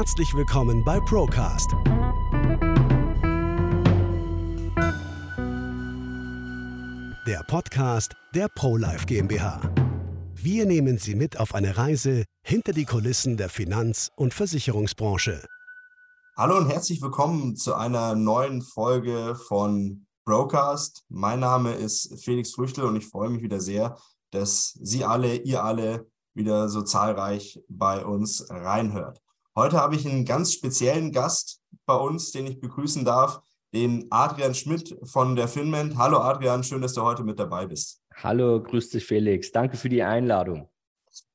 Herzlich willkommen bei Procast. Der Podcast der ProLife GmbH. Wir nehmen Sie mit auf eine Reise hinter die Kulissen der Finanz- und Versicherungsbranche. Hallo und herzlich willkommen zu einer neuen Folge von Brocast. Mein Name ist Felix Früchtel und ich freue mich wieder sehr, dass Sie alle, ihr alle wieder so zahlreich bei uns reinhört. Heute habe ich einen ganz speziellen Gast bei uns, den ich begrüßen darf, den Adrian Schmidt von der Finment. Hallo Adrian, schön, dass du heute mit dabei bist. Hallo, grüß dich Felix. Danke für die Einladung.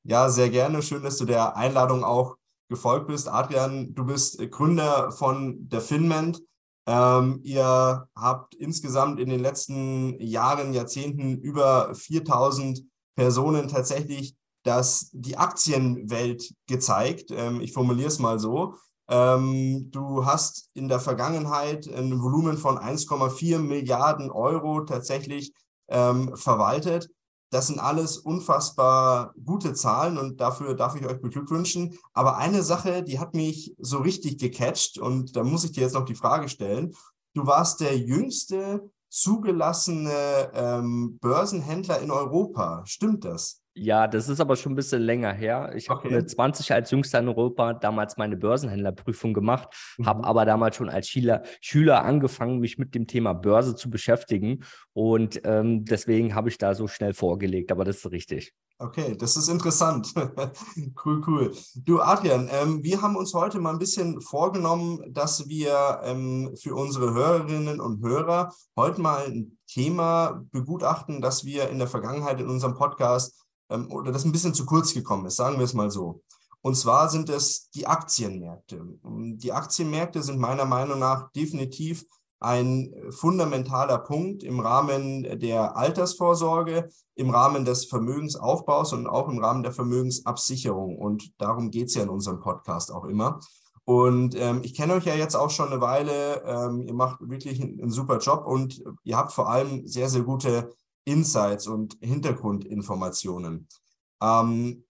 Ja, sehr gerne. Schön, dass du der Einladung auch gefolgt bist. Adrian, du bist Gründer von der Finment. Ähm, ihr habt insgesamt in den letzten Jahren, Jahrzehnten über 4000 Personen tatsächlich das, die Aktienwelt gezeigt. Ähm, ich formuliere es mal so. Ähm, du hast in der Vergangenheit ein Volumen von 1,4 Milliarden Euro tatsächlich ähm, verwaltet. Das sind alles unfassbar gute Zahlen und dafür darf ich euch beglückwünschen. Aber eine Sache, die hat mich so richtig gecatcht und da muss ich dir jetzt noch die Frage stellen. Du warst der jüngste zugelassene ähm, Börsenhändler in Europa. Stimmt das? Ja, das ist aber schon ein bisschen länger her. Ich okay. habe mit 20 als jüngster in Europa damals meine Börsenhändlerprüfung gemacht, mhm. habe aber damals schon als Schüler, Schüler angefangen, mich mit dem Thema Börse zu beschäftigen. Und ähm, deswegen habe ich da so schnell vorgelegt, aber das ist richtig. Okay, das ist interessant. cool, cool. Du, Adrian, ähm, wir haben uns heute mal ein bisschen vorgenommen, dass wir ähm, für unsere Hörerinnen und Hörer heute mal ein Thema begutachten, das wir in der Vergangenheit in unserem Podcast ähm, oder das ein bisschen zu kurz gekommen ist, sagen wir es mal so. Und zwar sind es die Aktienmärkte. Die Aktienmärkte sind meiner Meinung nach definitiv ein fundamentaler Punkt im Rahmen der Altersvorsorge, im Rahmen des Vermögensaufbaus und auch im Rahmen der Vermögensabsicherung. Und darum geht es ja in unserem Podcast auch immer. Und ähm, ich kenne euch ja jetzt auch schon eine Weile. Ähm, ihr macht wirklich einen, einen, super Job und ihr habt vor allem sehr, sehr gute Insights und Hintergrundinformationen. Ähm,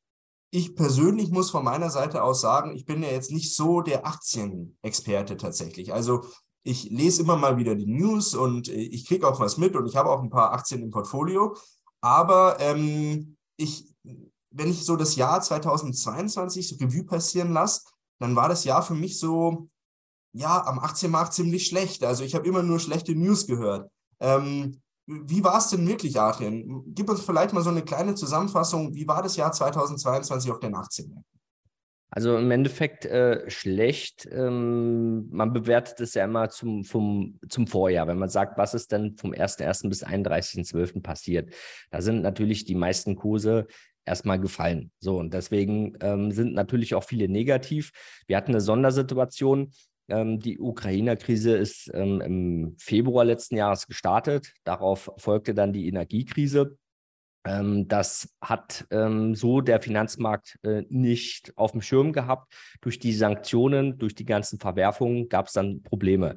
ich persönlich muss von meiner Seite aus sagen, ich bin ja jetzt nicht so der Aktienexperte tatsächlich. Also ich lese immer mal wieder die News und ich kriege auch was mit und ich habe auch ein paar Aktien im Portfolio. Aber ähm, ich, wenn ich so das Jahr 2022 so Revue passieren lasse, dann war das Jahr für mich so, ja, am Aktienmarkt ziemlich schlecht. Also ich habe immer nur schlechte News gehört. Ähm, wie war es denn wirklich, Adrian? Gib uns vielleicht mal so eine kleine Zusammenfassung. Wie war das Jahr 2022 auf den Aktien? Also im Endeffekt äh, schlecht. Ähm, man bewertet es ja immer zum, vom, zum Vorjahr, wenn man sagt, was ist denn vom 1.1. bis 31.12. passiert. Da sind natürlich die meisten Kurse erstmal gefallen. So, und deswegen ähm, sind natürlich auch viele negativ. Wir hatten eine Sondersituation. Ähm, die Ukrainer-Krise ist ähm, im Februar letzten Jahres gestartet. Darauf folgte dann die Energiekrise. Ähm, das hat so der Finanzmarkt äh, nicht auf dem Schirm gehabt. Durch die Sanktionen, durch die ganzen Verwerfungen gab es dann Probleme.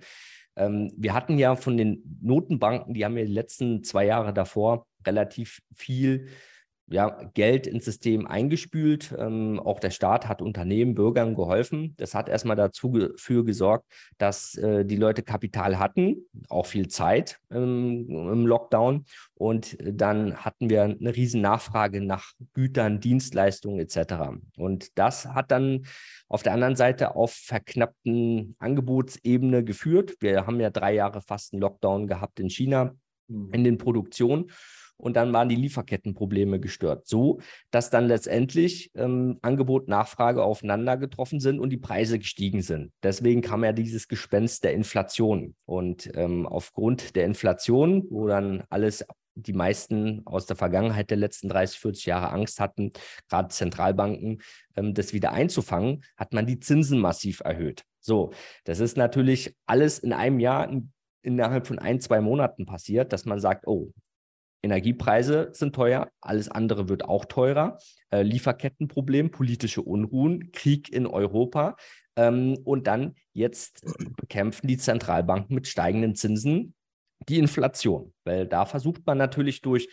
wir hatten ja von den Notenbanken, die haben ja die letzten zwei Jahre davor relativ viel ja, Geld ins System eingespült. Ähm, auch der Staat hat Unternehmen, Bürgern geholfen. Das hat erstmal dazu dafür gesorgt, dass äh, die Leute Kapital hatten, auch viel Zeit ähm, im Lockdown. Und dann hatten wir eine riesen Nachfrage nach Gütern, Dienstleistungen etc. Und das hat dann auf der anderen Seite auf verknappten Angebotsebene geführt. Wir haben ja drei Jahre fast einen Lockdown gehabt in China mhm. in den Produktionen und dann waren die Lieferkettenprobleme gestört. So, dass dann letztendlich ähm, Angebot, Nachfrage aufeinander getroffen sind und die Preise gestiegen sind. Deswegen kam ja dieses Gespenst der Inflation. Und ähm, aufgrund der Inflation, wo dann alles die meisten aus der Vergangenheit der letzten 30, 40 Jahre Angst hatten, gerade Zentralbanken, ähm, das wieder einzufangen, hat man die Zinsen massiv erhöht. So, das ist natürlich alles in einem Jahr innerhalb von ein, zwei Monaten passiert, dass man sagt, oh, Energiepreise sind teuer, alles andere wird auch teurer. Äh, Lieferkettenproblem, politische Unruhen, Krieg in Europa. Ähm, und dann jetzt bekämpfen die Zentralbanken mit steigenden Zinsen die Inflation, weil da versucht man natürlich durch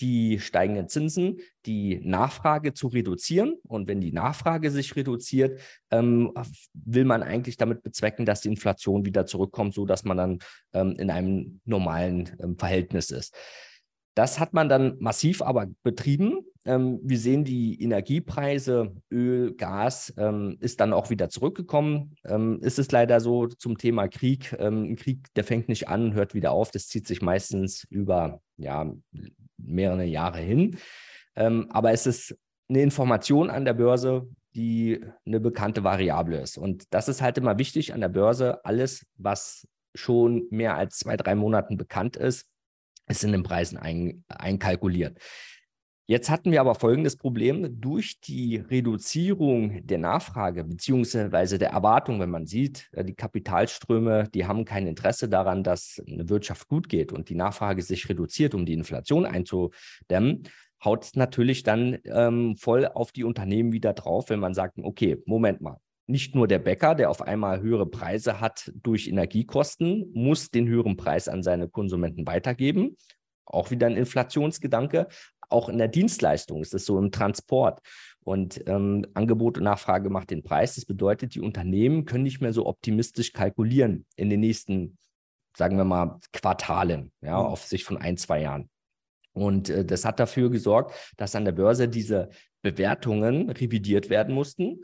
die steigenden Zinsen die Nachfrage zu reduzieren. Und wenn die Nachfrage sich reduziert, ähm, will man eigentlich damit bezwecken, dass die Inflation wieder zurückkommt, sodass man dann ähm, in einem normalen ähm, Verhältnis ist. Das hat man dann massiv aber betrieben. Ähm, wir sehen die Energiepreise, Öl, Gas ähm, ist dann auch wieder zurückgekommen. Ähm, ist es leider so zum Thema Krieg. ein Krieg, der fängt nicht an, hört wieder auf. Das zieht sich meistens über ja, mehrere Jahre hin. aber es ist eine Information an der Börse, die eine bekannte Variable ist. Und das ist halt immer wichtig an der Börse. Alles, was schon mehr als zwei, drei Monaten bekannt ist, ist in den Preisen ein, einkalkuliert. Jetzt hatten wir aber folgendes Problem. Durch die Reduzierung der Nachfrage beziehungsweise der Erwartung, wenn man sieht, äh, die Kapitalströme, die haben kein Interesse daran, dass eine Wirtschaft gut geht und die Nachfrage sich reduziert, um die Inflation einzudämmen, haut es natürlich dann ähm, voll auf die Unternehmen wieder drauf, wenn man sagt, okay, Moment mal, nicht nur der Bäcker, der auf einmal höhere Preise hat durch Energiekosten, muss den höheren Preis an seine Konsumenten weitergeben. Auch wieder ein Inflationsgedanke. Auch in der Dienstleistung ist es so im Transport. Und ähm, Angebot und Nachfrage macht den Preis. Das bedeutet, die Unternehmen können nicht mehr so optimistisch kalkulieren in den nächsten, sagen wir mal, Quartalen, ja, mhm. auf sich von ein, zwei Jahren. Und äh, das hat dafür gesorgt, dass an der Börse diese Bewertungen revidiert werden mussten.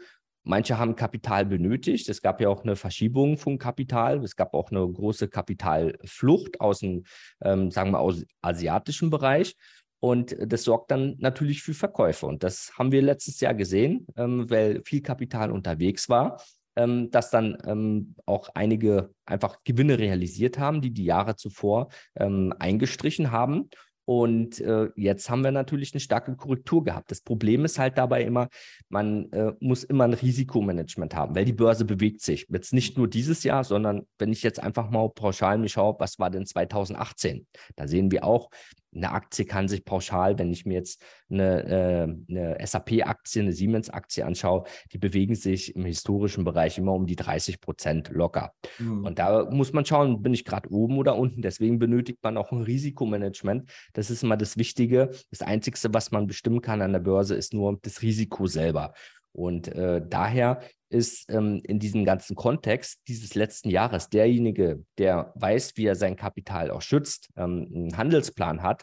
Manche haben Kapital benötigt. Es gab ja auch eine Verschiebung von Kapital. Es gab auch eine große Kapitalflucht aus dem, ähm, sagen wir, aus asiatischen Bereich. Und das sorgt dann natürlich für Verkäufe. Und das haben wir letztes Jahr gesehen, ähm, weil viel Kapital unterwegs war, ähm, dass dann ähm, auch einige einfach Gewinne realisiert haben, die die Jahre zuvor ähm, eingestrichen haben. Und äh, jetzt haben wir natürlich eine starke Korrektur gehabt. Das Problem ist halt dabei immer, man äh, muss immer ein Risikomanagement haben, weil die Börse bewegt sich. Jetzt nicht nur dieses Jahr, sondern wenn ich jetzt einfach mal pauschal mich schaue, was war denn 2018? Da sehen wir auch, eine Aktie kann sich pauschal, wenn ich mir jetzt eine, äh, eine SAP-Aktie, eine Siemens-Aktie anschaue, die bewegen sich im historischen Bereich immer um die 30 Prozent locker. Mhm. Und da muss man schauen, bin ich gerade oben oder unten. Deswegen benötigt man auch ein Risikomanagement. Das ist immer das Wichtige. Das Einzige, was man bestimmen kann an der Börse, ist nur das Risiko selber. Und äh, daher ist ähm, in diesem ganzen Kontext dieses letzten Jahres derjenige, der weiß, wie er sein Kapital auch schützt, ähm, einen Handelsplan hat,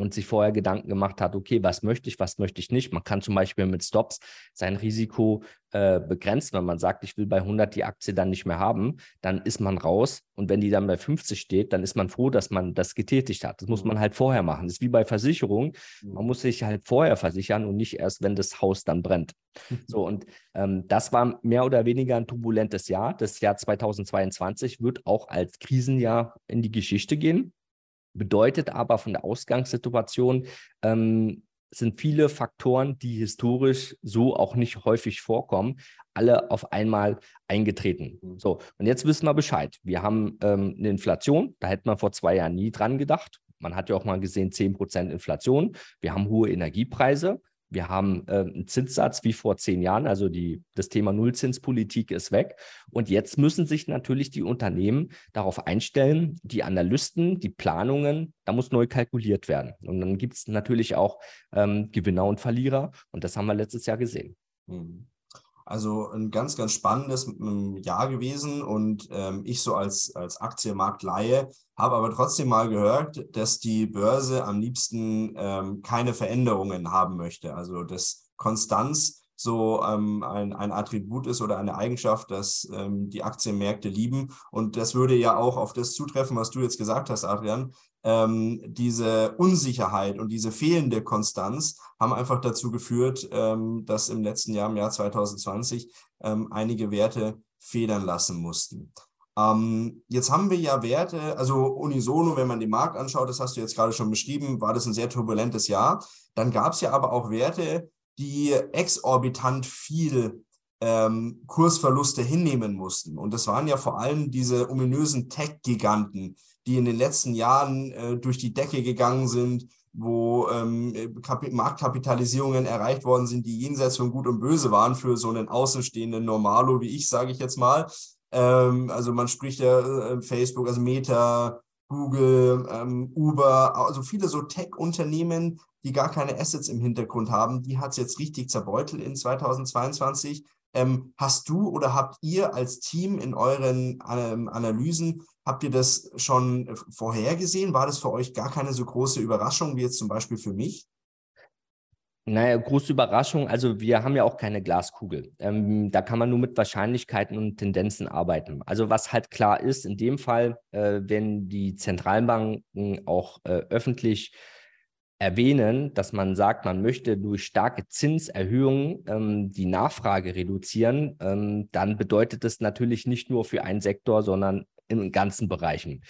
und sich vorher Gedanken gemacht hat, okay, was möchte ich, was möchte ich nicht. Man kann zum Beispiel mit Stops sein Risiko äh, begrenzen. Wenn man sagt, ich will bei 100 die Aktie dann nicht mehr haben, dann ist man raus. Und wenn die dann bei 50 steht, dann ist man froh, dass man das getätigt hat. Das muss man halt vorher machen. Das ist wie bei Versicherungen. Man muss sich halt vorher versichern und nicht erst, wenn das Haus dann brennt. So, und ähm, das war mehr oder weniger ein turbulentes Jahr. Das Jahr 2022 wird auch als Krisenjahr in die Geschichte gehen. Bedeutet aber von der Ausgangssituation, ähm, sind viele Faktoren, die historisch so auch nicht häufig vorkommen, alle auf einmal eingetreten. Mhm. So, und jetzt wissen wir Bescheid. Wir haben ähm, eine Inflation, da hätte man vor zwei Jahren nie dran gedacht. Man hat ja auch mal gesehen, 10% Inflation. Wir haben hohe Energiepreise. Wir haben äh, einen Zinssatz wie vor zehn Jahren, also die, das Thema Nullzinspolitik ist weg. Und jetzt müssen sich natürlich die Unternehmen darauf einstellen, die Analysten, die Planungen, da muss neu kalkuliert werden. Und dann gibt es natürlich auch ähm, Gewinner und Verlierer. Und das haben wir letztes Jahr gesehen. Mhm. Also ein ganz, ganz spannendes Jahr gewesen und ähm, ich so als, als Aktienmarktlaie habe aber trotzdem mal gehört, dass die Börse am liebsten ähm, keine Veränderungen haben möchte. Also dass Konstanz so ähm, ein, ein Attribut ist oder eine Eigenschaft, dass ähm, die Aktienmärkte lieben. Und das würde ja auch auf das zutreffen, was du jetzt gesagt hast, Adrian, ähm, diese Unsicherheit und diese fehlende Konstanz haben einfach dazu geführt, ähm, dass im letzten Jahr, im Jahr 2020, ähm, einige Werte federn lassen mussten. Ähm, jetzt haben wir ja Werte, also unisono, wenn man den Markt anschaut, das hast du jetzt gerade schon beschrieben, war das ein sehr turbulentes Jahr. Dann gab es ja aber auch Werte, die exorbitant viel ähm, Kursverluste hinnehmen mussten. Und das waren ja vor allem diese ominösen Tech-Giganten, die in den letzten Jahren äh, durch die Decke gegangen sind, wo ähm, Marktkapitalisierungen erreicht worden sind, die jenseits von Gut und Böse waren für so einen außenstehenden Normalo wie ich, sage ich jetzt mal. Ähm, also man spricht ja äh, Facebook, also Meta, Google, ähm, Uber, also viele so Tech-Unternehmen, die gar keine Assets im Hintergrund haben, die hat es jetzt richtig zerbeutelt in 2022. Ähm, hast du oder habt ihr als Team in euren ähm, Analysen, habt ihr das schon vorhergesehen? War das für euch gar keine so große Überraschung wie jetzt zum Beispiel für mich? Naja, große Überraschung. Also wir haben ja auch keine Glaskugel. Ähm, da kann man nur mit Wahrscheinlichkeiten und Tendenzen arbeiten. Also was halt klar ist, in dem Fall, äh, wenn die Zentralbanken auch äh, öffentlich erwähnen, dass man sagt, man möchte durch starke Zinserhöhungen ähm, die Nachfrage reduzieren, ähm, dann bedeutet das natürlich nicht nur für einen Sektor, sondern in ganzen Bereichen.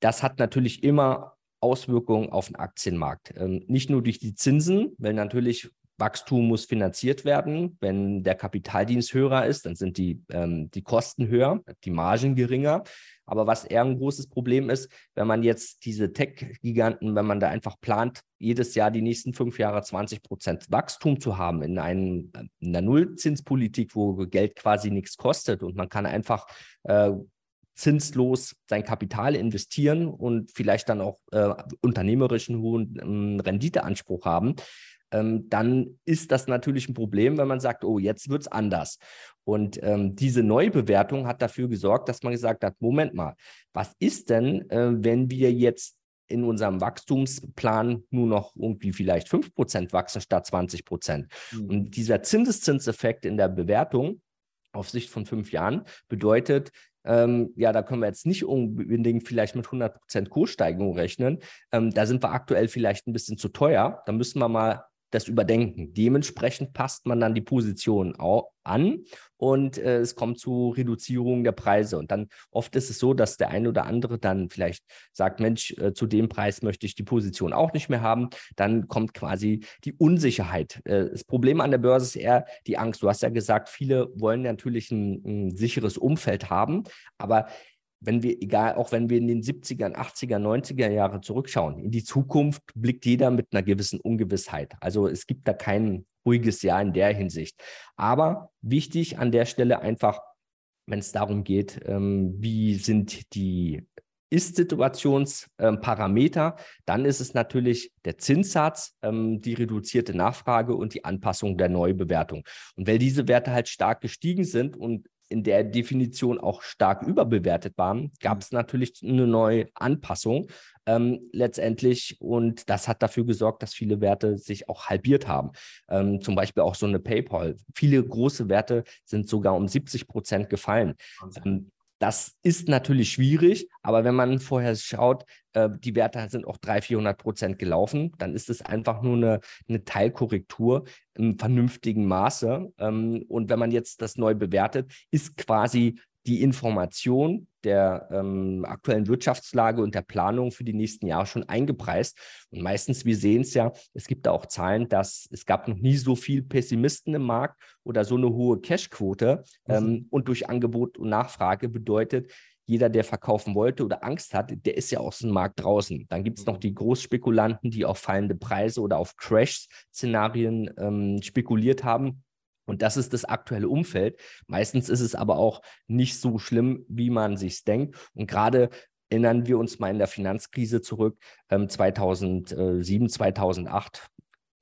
Das hat natürlich immer Auswirkungen auf den Aktienmarkt. Ähm, nicht nur durch die Zinsen, weil natürlich Wachstum muss finanziert werden. Wenn der Kapitaldienst höher ist, dann sind die, ähm, die Kosten höher, die Margen geringer. Aber was eher ein großes Problem ist, wenn man jetzt diese Tech-Giganten, wenn man da einfach plant, jedes Jahr die nächsten fünf Jahre 20 Prozent Wachstum zu haben in, einem, in einer Nullzinspolitik, wo Geld quasi nichts kostet und man kann einfach äh, zinslos sein Kapital investieren und vielleicht dann auch äh, unternehmerischen hohen ähm, Renditeanspruch haben, ähm, dann ist das natürlich ein Problem, wenn man sagt, oh, jetzt wird es anders. Und ähm, diese Neubewertung hat dafür gesorgt, dass man gesagt hat, Moment mal, was ist denn, äh, wenn wir jetzt in unserem Wachstumsplan nur noch irgendwie vielleicht 5% wachsen statt 20%. Mhm. Und dieser Zinseszinseffekt in der Bewertung auf Sicht von fünf Jahren bedeutet, ähm, ja, da können wir jetzt nicht unbedingt vielleicht mit 100% Kurssteigerung rechnen. Ähm, da sind wir aktuell vielleicht ein bisschen zu teuer. Da müssen wir mal das Überdenken. Dementsprechend passt man dann die Position an und äh, es kommt zu Reduzierung der Preise. Und dann oft ist es so, dass der eine oder andere dann vielleicht sagt, Mensch, äh, zu dem Preis möchte ich die Position auch nicht mehr haben. Dann kommt quasi die Unsicherheit. Äh, das Problem an der Börse ist eher die Angst. Du hast ja gesagt, viele wollen natürlich ein, ein sicheres Umfeld haben, aber wenn wir, egal, auch wenn wir in den 70er, 80er, 90er Jahre zurückschauen, in die Zukunft blickt jeder mit einer gewissen Ungewissheit. Also es gibt da kein ruhiges Jahr in der Hinsicht. Aber wichtig an der Stelle einfach, wenn es darum geht, ähm, wie sind die ist-Situationsparameter, dann ist es natürlich der Zinssatz, ähm, die reduzierte Nachfrage und die Anpassung der Neubewertung. Und weil diese Werte halt stark gestiegen sind und in der Definition auch stark überbewertet waren, gab es natürlich eine neue Anpassung ähm, letztendlich. Und das hat dafür gesorgt, dass viele Werte sich auch halbiert haben. Ähm, zum Beispiel auch so eine PayPal. Viele große Werte sind sogar um 70 Prozent gefallen. Ähm, das ist natürlich schwierig, aber wenn man vorher schaut, äh, die Werte sind auch 300, 400 Prozent gelaufen, dann ist es einfach nur eine, eine Teilkorrektur im vernünftigen Maße. Ähm, und wenn man jetzt das neu bewertet, ist quasi die Information der ähm, aktuellen Wirtschaftslage und der Planung für die nächsten Jahre schon eingepreist. Und meistens, wir sehen es ja, es gibt da auch Zahlen, dass es gab noch nie so viel Pessimisten im Markt oder so eine hohe Cashquote. Mhm. Ähm, und durch Angebot und Nachfrage bedeutet, jeder, der verkaufen wollte oder Angst hat, der ist ja aus dem Markt draußen. Dann gibt es noch mhm. die Großspekulanten, die auf fallende Preise oder auf Crash-Szenarien ähm, spekuliert haben. Und das ist das aktuelle Umfeld. Meistens ist es aber auch nicht so schlimm, wie man sich denkt. Und gerade erinnern wir uns mal in der Finanzkrise zurück, ähm, 2007, 2008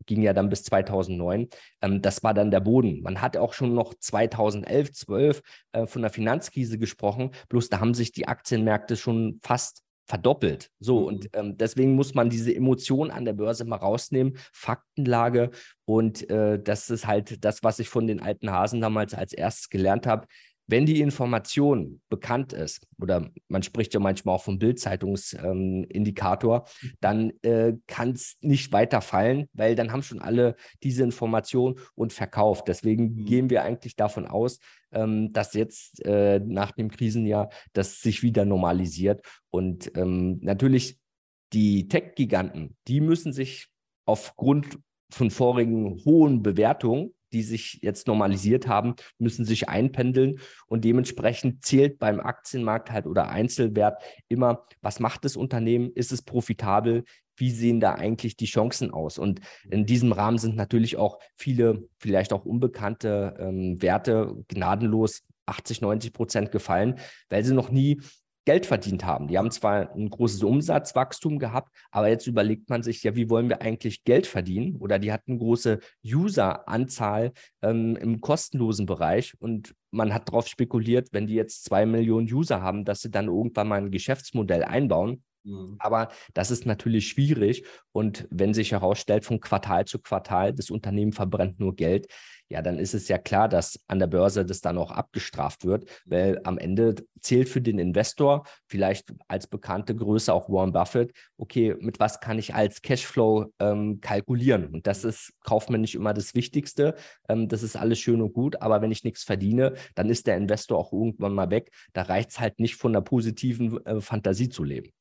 ging ja dann bis 2009. Ähm, das war dann der Boden. Man hat auch schon noch 2011, 12 äh, von der Finanzkrise gesprochen. Bloß da haben sich die Aktienmärkte schon fast verdoppelt. So, mhm. und ähm, deswegen muss man diese Emotionen an der Börse mal rausnehmen, Faktenlage. Und äh, das ist halt das, was ich von den alten Hasen damals als erstes gelernt habe. Wenn die Information bekannt ist, oder man spricht ja manchmal auch vom Bildzeitungsindikator, ähm, dann äh, kann es nicht weiter fallen, weil dann haben schon alle diese Information und verkauft. Deswegen mhm. gehen wir eigentlich davon aus, ähm, dass jetzt äh, nach dem Krisenjahr das sich wieder normalisiert. Und ähm, natürlich die Tech-Giganten, die müssen sich aufgrund von vorigen hohen Bewertungen die sich jetzt normalisiert haben, müssen sich einpendeln und dementsprechend zählt beim Aktienmarkt halt oder Einzelwert immer, was macht das Unternehmen? Ist es profitabel? Wie sehen da eigentlich die Chancen aus? Und in diesem Rahmen sind natürlich auch viele, vielleicht auch unbekannte ähm, Werte gnadenlos 80, 90 Prozent gefallen, weil sie noch nie Geld verdient haben. Die haben zwar ein großes Umsatzwachstum gehabt, aber jetzt überlegt man sich ja, wie wollen wir eigentlich Geld verdienen? Oder die hatten große User-Anzahl ähm, im kostenlosen Bereich und man hat darauf spekuliert, wenn die jetzt zwei Millionen User haben, dass sie dann irgendwann mal ein Geschäftsmodell einbauen. Mhm. Aber das ist natürlich schwierig. Und wenn sich herausstellt, von Quartal zu Quartal, das Unternehmen verbrennt nur Geld, ja, dann ist es ja klar, dass an der Börse das dann auch abgestraft wird, weil am Ende zählt für den Investor, vielleicht als bekannte Größe auch Warren Buffett, okay, mit was kann ich als Cashflow ähm, kalkulieren? Und das ist kaufmännisch immer das Wichtigste. Ähm, das ist alles schön und gut, aber wenn ich nichts verdiene, dann ist der Investor auch irgendwann mal weg. Da reicht es halt nicht von einer positiven äh, Fantasie zu leben.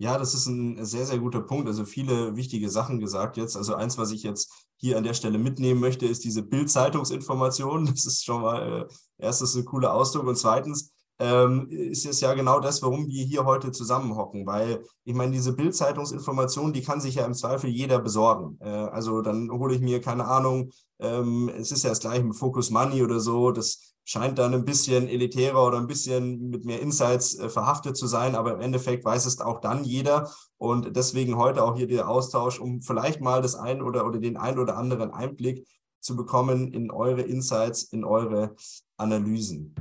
Ja, das ist ein sehr, sehr guter Punkt. Also viele wichtige Sachen gesagt jetzt. Also eins, was ich jetzt hier an der Stelle mitnehmen möchte, ist diese Bild-Zeitungsinformation. Das ist schon mal äh, erstens ein cooler Ausdruck. Und zweitens ähm, ist es ja genau das, warum wir hier heute zusammenhocken. Weil ich meine, diese Bild-Zeitungsinformation, die kann sich ja im Zweifel jeder besorgen. Äh, also dann hole ich mir, keine Ahnung, ähm, es ist ja das gleiche mit Focus Money oder so. Das scheint dann ein bisschen elitärer oder ein bisschen mit mehr Insights äh, verhaftet zu sein, aber im Endeffekt weiß es auch dann jeder und deswegen heute auch hier der Austausch, um vielleicht mal das ein oder, oder den ein oder anderen Einblick zu bekommen in eure Insights, in eure Analysen.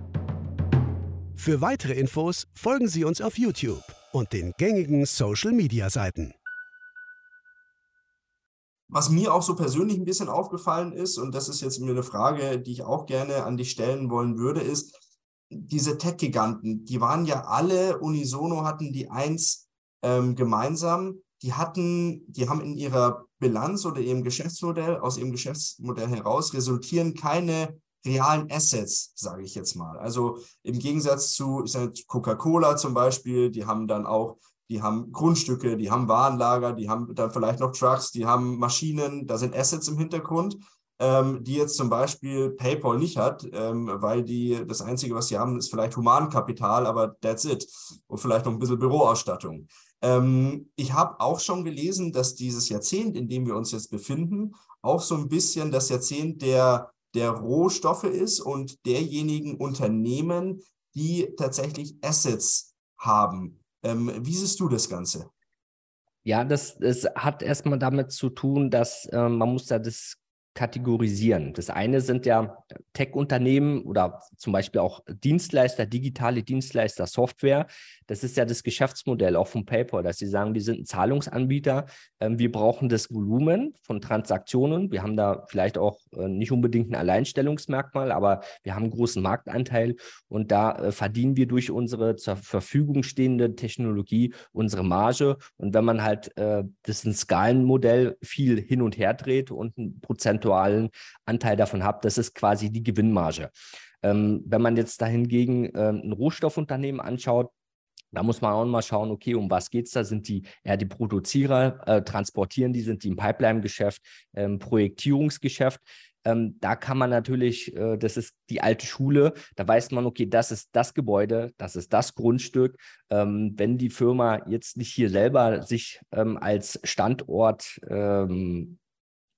Für weitere Infos folgen Sie uns auf YouTube und den gängigen Social-Media-Seiten. Was mir auch so persönlich ein bisschen aufgefallen ist, und das ist jetzt mir eine Frage, die ich auch gerne an dich stellen wollen würde, ist, diese Tech-Giganten, die waren ja alle unisono, hatten die eins ähm, gemeinsam, die hatten, die haben in ihrer Bilanz oder ihrem Geschäftsmodell, aus ihrem Geschäftsmodell heraus resultieren keine realen Assets, sage ich jetzt mal. Also im Gegensatz zu Coca-Cola zum Beispiel, die haben dann auch die haben Grundstücke, die haben Warenlager, die haben dann vielleicht noch Trucks, die haben Maschinen, da sind Assets im Hintergrund, ähm, die jetzt zum Beispiel PayPal nicht hat, ähm, weil die das Einzige, was sie haben, ist vielleicht Humankapital, aber that's it. Und vielleicht noch ein bisschen Büroausstattung. Ähm, ich habe auch schon gelesen, dass dieses Jahrzehnt, in dem wir uns jetzt befinden, auch so ein bisschen das Jahrzehnt der, der Rohstoffe ist und derjenigen Unternehmen, die tatsächlich Assets haben. Ähm, wie siehst du das Ganze? Ja, das, das hat erstmal damit zu tun, dass äh, man muss da das kategorisieren. Das eine sind ja Tech-Unternehmen oder zum Beispiel auch Dienstleister, digitale Dienstleister, Software. Das ist ja das Geschäftsmodell auch von PayPal, dass sie sagen, wir sind ein Zahlungsanbieter, ähm, wir brauchen das Volumen von Transaktionen. Wir haben da vielleicht auch äh, nicht unbedingt ein Alleinstellungsmerkmal, aber wir haben einen großen Marktanteil und da äh, verdienen wir durch unsere zur Verfügung stehende Technologie unsere Marge. Und wenn man halt äh, das ein Skalenmodell viel hin und her dreht und einen prozentualen Anteil davon hat, das ist quasi die Gewinnmarge. Ähm, wenn man jetzt dahingegen äh, ein Rohstoffunternehmen anschaut, da muss man auch mal schauen, okay, um was geht es da? Sind die eher die Produzierer, äh, transportieren die, sind die im Pipeline-Geschäft, ähm, Projektierungsgeschäft? Ähm, da kann man natürlich, äh, das ist die alte Schule, da weiß man, okay, das ist das Gebäude, das ist das Grundstück. Ähm, wenn die Firma jetzt nicht hier selber sich ähm, als Standort ähm,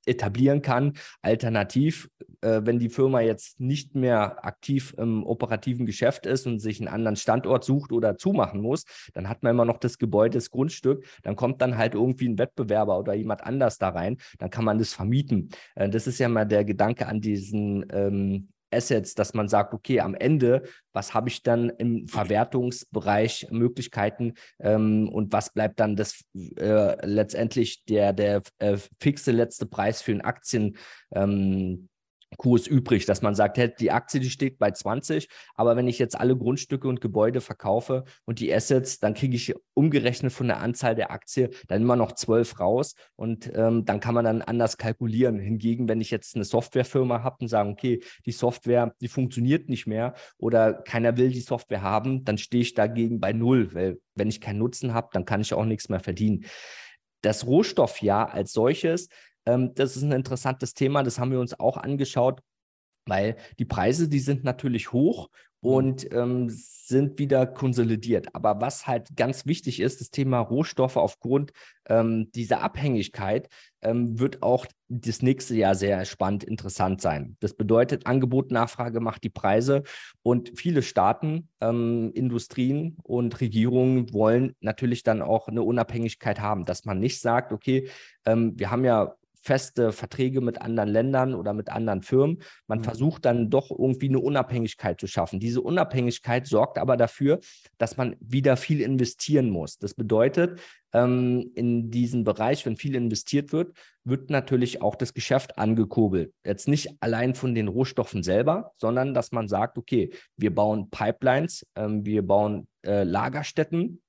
etablieren kann. Alternativ, äh, wenn die Firma jetzt nicht mehr aktiv im operativen Geschäft ist und sich einen anderen Standort sucht oder zumachen muss, dann hat man immer noch das Gebäude, das Grundstück. Dann kommt dann halt irgendwie ein Wettbewerber oder jemand anders da rein. Dann kann man das vermieten. Äh, das ist ja mal der Gedanke an diesen ähm, Assets, dass man sagt, okay, am Ende, was habe ich dann im Verwertungsbereich Möglichkeiten ähm, und was bleibt dann das äh, letztendlich der, der äh, fixe letzte Preis für einen Aktien, ähm, Kurs übrig, dass man sagt, die Aktie, die steht bei 20, aber wenn ich jetzt alle Grundstücke und Gebäude verkaufe und die Assets, dann kriege ich umgerechnet von der Anzahl der Aktie dann immer noch 12 raus und ähm, dann kann man dann anders kalkulieren. Hingegen, wenn ich jetzt eine Softwarefirma habe und sage, okay, die Software, die funktioniert nicht mehr oder keiner will die Software haben, dann stehe ich dagegen bei null, weil wenn ich keinen Nutzen habe, dann kann ich auch nichts mehr verdienen. Das Rohstoffjahr als solches ähm, das ist ein interessantes Thema, das haben wir uns auch angeschaut, weil die Preise, die sind natürlich hoch und ähm, sind wieder konsolidiert. Aber was halt ganz wichtig ist, das Thema Rohstoffe aufgrund ähm, dieser Abhängigkeit ähm, wird auch das nächste Jahr sehr spannend interessant sein. Das bedeutet, Angebot, Nachfrage macht die Preise und viele Staaten, ähm, Industrien und Regierungen wollen natürlich dann auch eine Unabhängigkeit haben, dass man nicht sagt, okay, ähm, wir haben ja feste Verträge mit anderen Ländern oder mit anderen Firmen. Man mhm. versucht dann doch irgendwie eine Unabhängigkeit zu schaffen. Diese Unabhängigkeit sorgt aber dafür, dass man wieder viel investieren muss. Das bedeutet, ähm, in diesen Bereich, wenn viel investiert wird, wird natürlich auch das Geschäft angekurbelt. Jetzt nicht allein von den Rohstoffen selber, sondern dass man sagt, okay, wir bauen Pipelines, ähm, wir bauen äh, Lagerstätten,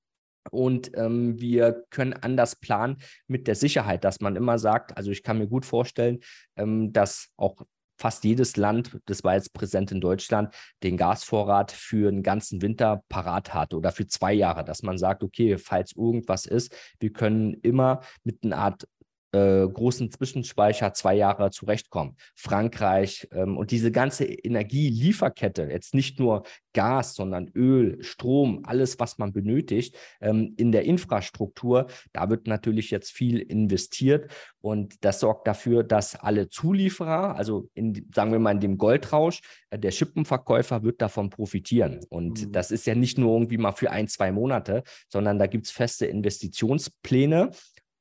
und ähm, wir können anders planen mit der Sicherheit, dass man immer sagt, also ich kann mir gut vorstellen, ähm, dass auch fast jedes Land, das war jetzt präsent in Deutschland, den Gasvorrat für einen ganzen Winter parat hat oder für zwei Jahre, dass man sagt, okay, falls irgendwas ist, wir können immer mit einer Art äh, großen Zwischenspeicher zwei Jahre zurechtkommen. Frankreich ähm, und diese ganze Energielieferkette, jetzt nicht nur Gas, sondern Öl, Strom, alles, was man benötigt ähm, in der Infrastruktur, da wird natürlich jetzt viel investiert und das sorgt dafür, dass alle Zulieferer, also in, sagen wir mal in dem Goldrausch, äh, der Schippenverkäufer wird davon profitieren. Und mhm. das ist ja nicht nur irgendwie mal für ein, zwei Monate, sondern da gibt es feste Investitionspläne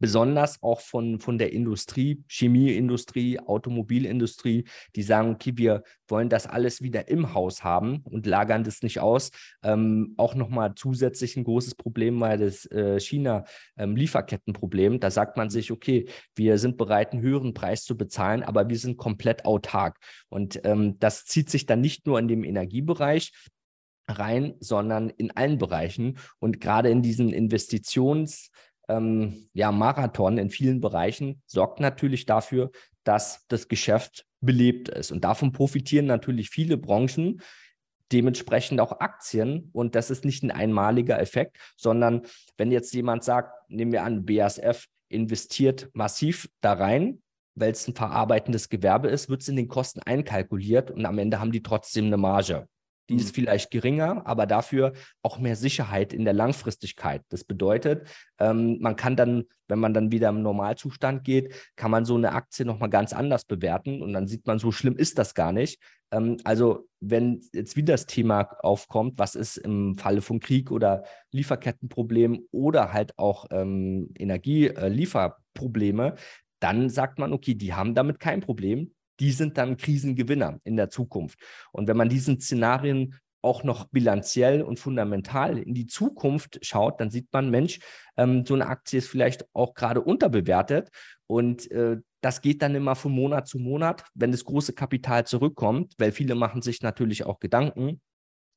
besonders auch von, von der Industrie, Chemieindustrie, Automobilindustrie, die sagen, okay, wir wollen das alles wieder im Haus haben und lagern das nicht aus. Ähm, auch nochmal zusätzlich ein großes Problem war das äh, China-Lieferkettenproblem. Ähm, da sagt man sich, okay, wir sind bereit, einen höheren Preis zu bezahlen, aber wir sind komplett autark. Und ähm, das zieht sich dann nicht nur in dem Energiebereich, rein, sondern in allen Bereichen. Und gerade in diesen Investitions- ähm, ja, Marathon in vielen Bereichen sorgt natürlich dafür, dass das Geschäft belebt ist. Und davon profitieren natürlich viele Branchen, dementsprechend auch Aktien. Und das ist nicht ein einmaliger Effekt, sondern wenn jetzt jemand sagt, nehmen wir an, BASF investiert massiv da rein, weil es ein verarbeitendes Gewerbe ist, wird es in den Kosten einkalkuliert und am Ende haben die trotzdem eine Marge. Die ist mhm. vielleicht geringer, aber dafür auch mehr Sicherheit in der Langfristigkeit. Das bedeutet, ähm, man kann dann, wenn man dann wieder im Normalzustand geht, kann man so eine Aktie nochmal ganz anders bewerten und dann sieht man, so schlimm ist das gar nicht. Ähm, also wenn jetzt wieder das Thema aufkommt, was ist im Falle von Krieg oder Lieferkettenproblemen oder halt auch ähm, Energielieferprobleme, äh, dann sagt man, okay, die haben damit kein Problem die sind dann Krisengewinner in der Zukunft. Und wenn man diesen Szenarien auch noch bilanziell und fundamental in die Zukunft schaut, dann sieht man, Mensch, ähm, so eine Aktie ist vielleicht auch gerade unterbewertet. Und äh, das geht dann immer von Monat zu Monat, wenn das große Kapital zurückkommt, weil viele machen sich natürlich auch Gedanken,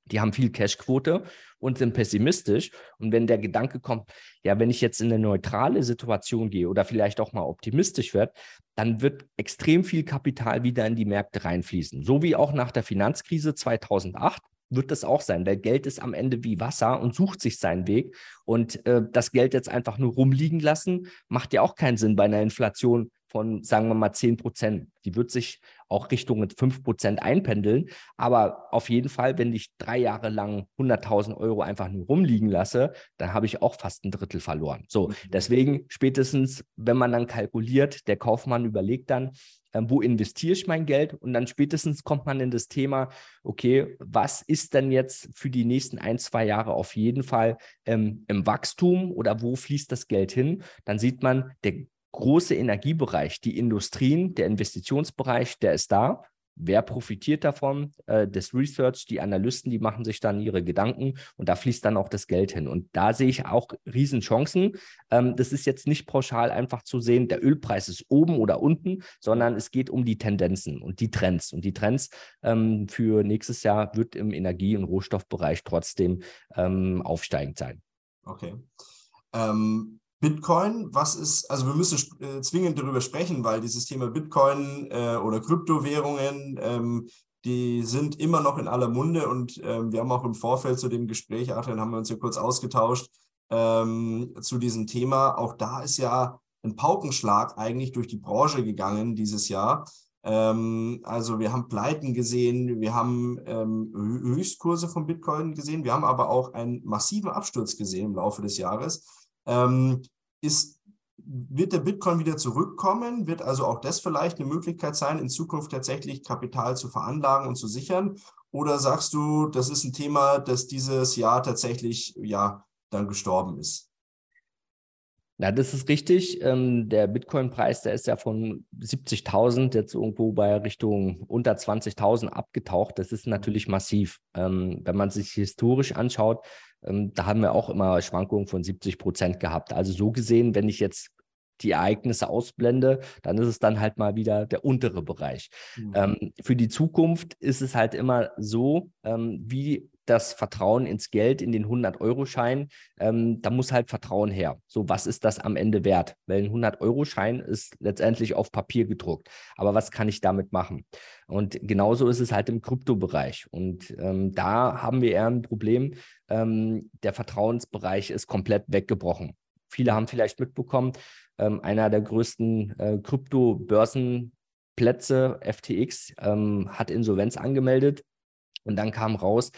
die haben viel Cashquote und sind pessimistisch. Und wenn der Gedanke kommt, ja, wenn ich jetzt in eine neutrale Situation gehe oder vielleicht auch mal optimistisch werde, dann wird extrem viel Kapital wieder in die Märkte reinfließen. So wie auch nach der Finanzkrise 2008 wird das auch sein, weil Geld ist am Ende wie Wasser und sucht sich seinen Weg. Und äh, das Geld jetzt einfach nur rumliegen lassen, macht ja auch keinen Sinn bei einer Inflation von, sagen wir mal, 10 Prozent. Die wird sich auch Richtung 5 Prozent einpendeln. Aber auf jeden Fall, wenn ich drei Jahre lang 100.000 Euro einfach nur rumliegen lasse, dann habe ich auch fast ein Drittel verloren. So, mhm. deswegen spätestens, wenn man dann kalkuliert, der Kaufmann überlegt dann, ähm, wo investiere ich mein Geld? Und dann spätestens kommt man in das Thema, okay, was ist denn jetzt für die nächsten ein, zwei Jahre auf jeden Fall ähm, im Wachstum oder wo fließt das Geld hin? Dann sieht man, der große Energiebereich, die Industrien, der Investitionsbereich, der ist da. Wer profitiert davon? Äh, das Research, die Analysten, die machen sich dann ihre Gedanken und da fließt dann auch das Geld hin. Und da sehe ich auch Riesenchancen. Ähm, das ist jetzt nicht pauschal einfach zu sehen, der Ölpreis ist oben oder unten, sondern es geht um die Tendenzen und die Trends. Und die Trends ähm, für nächstes Jahr wird im Energie- und Rohstoffbereich trotzdem ähm, aufsteigend sein. Okay. Ähm, Bitcoin, was ist, also wir müssen äh, zwingend darüber sprechen, weil dieses Thema Bitcoin äh, oder Kryptowährungen, ähm, die sind immer noch in aller Munde und ähm, wir haben auch im Vorfeld zu dem Gespräch, Adrian, haben wir uns ja kurz ausgetauscht ähm, zu diesem Thema. Auch da ist ja ein Paukenschlag eigentlich durch die Branche gegangen dieses Jahr. Ähm, also wir haben Pleiten gesehen, wir haben ähm, Höchstkurse von Bitcoin gesehen, wir haben aber auch einen massiven Absturz gesehen im Laufe des Jahres. Ähm, ist, wird der Bitcoin wieder zurückkommen? Wird also auch das vielleicht eine Möglichkeit sein, in Zukunft tatsächlich Kapital zu veranlagen und zu sichern? Oder sagst du, das ist ein Thema, das dieses Jahr tatsächlich ja dann gestorben ist? Ja, das ist richtig. Ähm, der Bitcoin-Preis, der ist ja von 70.000 jetzt irgendwo bei Richtung unter 20.000 abgetaucht. Das ist natürlich massiv. Ähm, wenn man sich historisch anschaut, da haben wir auch immer Schwankungen von 70 Prozent gehabt. Also so gesehen, wenn ich jetzt die Ereignisse ausblende, dann ist es dann halt mal wieder der untere Bereich. Mhm. Ähm, für die Zukunft ist es halt immer so, ähm, wie das Vertrauen ins Geld, in den 100-Euro-Schein, ähm, da muss halt Vertrauen her. So, was ist das am Ende wert? Weil ein 100-Euro-Schein ist letztendlich auf Papier gedruckt. Aber was kann ich damit machen? Und genauso ist es halt im Kryptobereich. Und ähm, da haben wir eher ein Problem. Ähm, der Vertrauensbereich ist komplett weggebrochen. Viele haben vielleicht mitbekommen, ähm, einer der größten äh, Krypto-Börsenplätze, FTX, ähm, hat Insolvenz angemeldet. Und dann kam raus,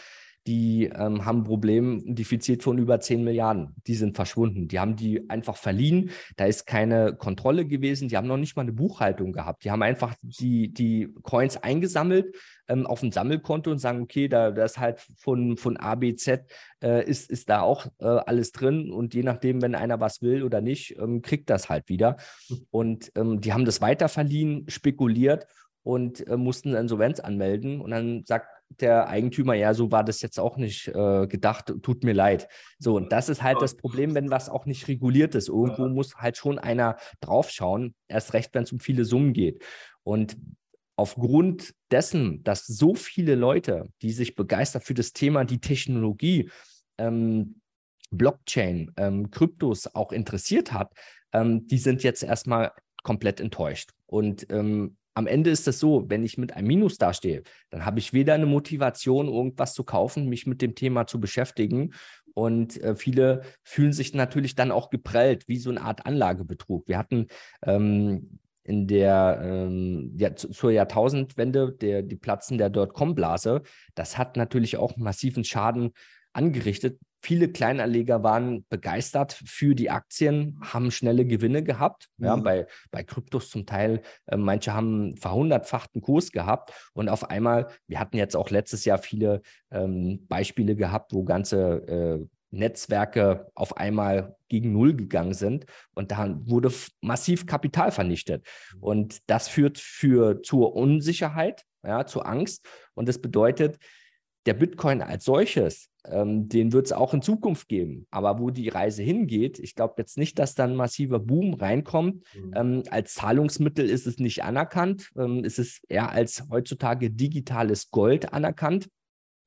die ähm, haben ein Problem, ein Defizit von über 10 Milliarden. Die sind verschwunden. Die haben die einfach verliehen. Da ist keine Kontrolle gewesen. Die haben noch nicht mal eine Buchhaltung gehabt. Die haben einfach die, die Coins eingesammelt ähm, auf ein Sammelkonto und sagen, okay, da, da ist halt von, von A, B, Z äh, ist, ist da auch äh, alles drin. Und je nachdem, wenn einer was will oder nicht, ähm, kriegt das halt wieder. Und ähm, die haben das weiter verliehen, spekuliert und äh, mussten Insolvenz anmelden. Und dann sagt der Eigentümer, ja, so war das jetzt auch nicht äh, gedacht, tut mir leid. So, und das ist halt das Problem, wenn was auch nicht reguliert ist. Irgendwo muss halt schon einer draufschauen, erst recht, wenn es um viele Summen geht. Und aufgrund dessen, dass so viele Leute, die sich begeistern für das Thema, die Technologie, ähm, Blockchain, ähm, Kryptos auch interessiert hat, ähm, die sind jetzt erstmal komplett enttäuscht. Und ähm, am Ende ist es so, wenn ich mit einem Minus dastehe, dann habe ich weder eine Motivation, irgendwas zu kaufen, mich mit dem Thema zu beschäftigen. Und äh, viele fühlen sich natürlich dann auch geprellt, wie so eine Art Anlagebetrug. Wir hatten ähm, in der ähm, ja, zu, zur Jahrtausendwende der, die Platzen der Dotcom-Blase. Das hat natürlich auch massiven Schaden angerichtet. Viele Kleinanleger waren begeistert für die Aktien, haben schnelle Gewinne gehabt. Mhm. Ja, bei, bei Kryptos zum Teil, äh, manche haben verhundertfachten Kurs gehabt. Und auf einmal, wir hatten jetzt auch letztes Jahr viele ähm, Beispiele gehabt, wo ganze äh, Netzwerke auf einmal gegen Null gegangen sind und da wurde massiv Kapital vernichtet. Und das führt für, zur Unsicherheit, ja, zur Angst. Und das bedeutet, der Bitcoin als solches ähm, den wird es auch in Zukunft geben. Aber wo die Reise hingeht, ich glaube jetzt nicht, dass da ein massiver Boom reinkommt. Mhm. Ähm, als Zahlungsmittel ist es nicht anerkannt. Ähm, es ist eher als heutzutage digitales Gold anerkannt.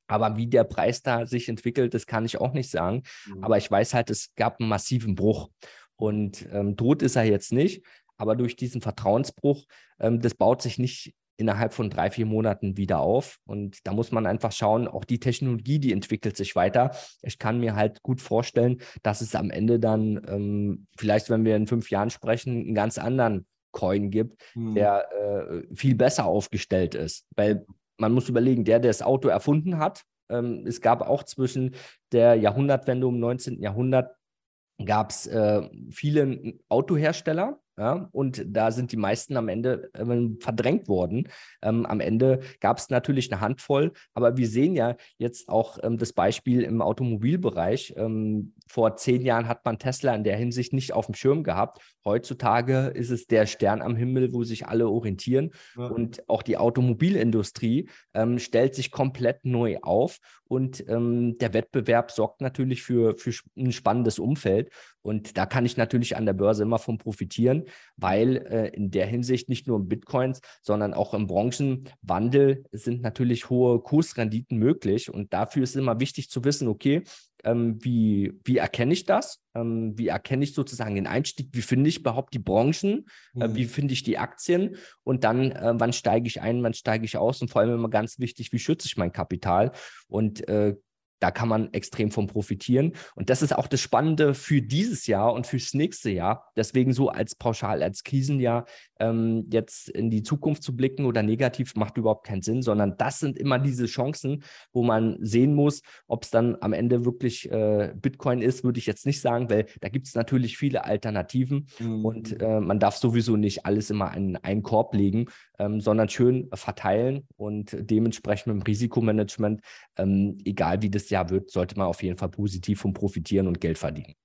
Aber wie der Preis da sich entwickelt, das kann ich auch nicht sagen. Mhm. Aber ich weiß halt, es gab einen massiven Bruch. Und ähm, tot ist er jetzt nicht. Aber durch diesen Vertrauensbruch, ähm, das baut sich nicht innerhalb von drei, vier Monaten wieder auf. Und da muss man einfach schauen, auch die Technologie, die entwickelt sich weiter. Ich kann mir halt gut vorstellen, dass es am Ende dann ähm, vielleicht, wenn wir in fünf Jahren sprechen, einen ganz anderen Coin gibt, hm. der äh, viel besser aufgestellt ist. Weil man muss überlegen, der, der das Auto erfunden hat, ähm, es gab auch zwischen der Jahrhundertwende um 19. Jahrhundert gab es äh, viele Autohersteller, ja, und da sind die meisten am Ende äh, verdrängt worden. Ähm, am Ende gab es natürlich eine Handvoll, aber wir sehen ja jetzt auch ähm, das Beispiel im Automobilbereich. Ähm, vor zehn Jahren hat man Tesla in der Hinsicht nicht auf dem Schirm gehabt. Heutzutage ist es der Stern am Himmel, wo sich alle orientieren. Ja. Und auch die Automobilindustrie ähm, stellt sich komplett neu auf. Und ähm, der Wettbewerb sorgt natürlich für, für ein spannendes Umfeld. Und da kann ich natürlich an der Börse immer von profitieren, weil äh, in der Hinsicht nicht nur im Bitcoins, sondern auch im Branchenwandel sind natürlich hohe Kursrenditen möglich. Und dafür ist es immer wichtig zu wissen, okay, ähm, wie, wie erkenne ich das? Ähm, wie erkenne ich sozusagen den Einstieg? Wie finde ich überhaupt die Branchen? Mhm. Äh, wie mhm. finde ich die Aktien? Und dann, äh, wann steige ich ein, wann steige ich aus? Und vor allem immer ganz wichtig, wie schütze ich mein Kapital? Und äh, da kann man extrem von profitieren. Und das ist auch das Spannende für dieses Jahr und fürs nächste Jahr. Deswegen so als pauschal, als Krisenjahr ähm, jetzt in die Zukunft zu blicken oder negativ macht überhaupt keinen Sinn, sondern das sind immer diese Chancen, wo man sehen muss, ob es dann am Ende wirklich äh, Bitcoin ist, würde ich jetzt nicht sagen, weil da gibt es natürlich viele Alternativen mhm. und äh, man darf sowieso nicht alles immer in einen Korb legen, ähm, sondern schön verteilen und dementsprechend mit dem Risikomanagement, ähm, egal wie das Jahr wird, sollte man auf jeden Fall positiv von profitieren und Geld verdienen.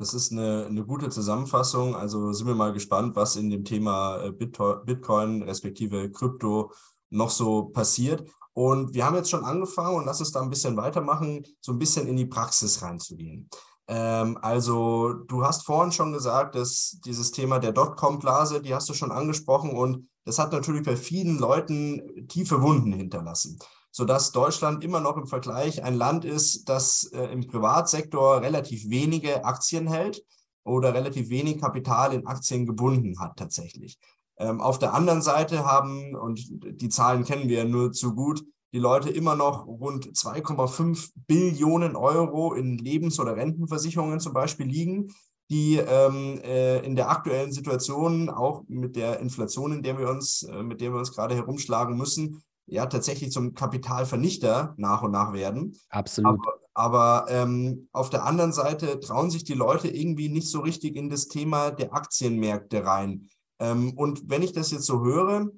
Das ist eine, eine gute Zusammenfassung. Also sind wir mal gespannt, was in dem Thema äh, Bitcoin respektive Krypto noch so passiert. Und wir haben jetzt schon angefangen und lass uns da ein bisschen weitermachen, so ein bisschen in die Praxis reinzugehen. Ähm, also du hast vorhin schon gesagt, dass dieses Thema der Dotcom-Blase, die hast du schon angesprochen und das hat natürlich bei vielen Leuten tiefe Wunden hinterlassen sodass Deutschland immer noch im Vergleich ein Land ist, das äh, im Privatsektor relativ wenige Aktien hält oder relativ wenig Kapital in Aktien gebunden hat tatsächlich. Ähm, auf der anderen Seite haben, und die Zahlen kennen wir nur zu gut, die Leute immer noch rund 2,5 Billionen Euro in Lebens- oder Rentenversicherungen zum Beispiel liegen, die ähm, äh, in der aktuellen Situation, auch mit der Inflation, in der wir uns, äh, mit der wir uns gerade herumschlagen müssen, ja tatsächlich zum Kapitalvernichter nach und nach werden. Absolut. Aber, aber ähm, auf der anderen Seite trauen sich die Leute irgendwie nicht so richtig in das Thema der Aktienmärkte rein. Ähm, und wenn ich das jetzt so höre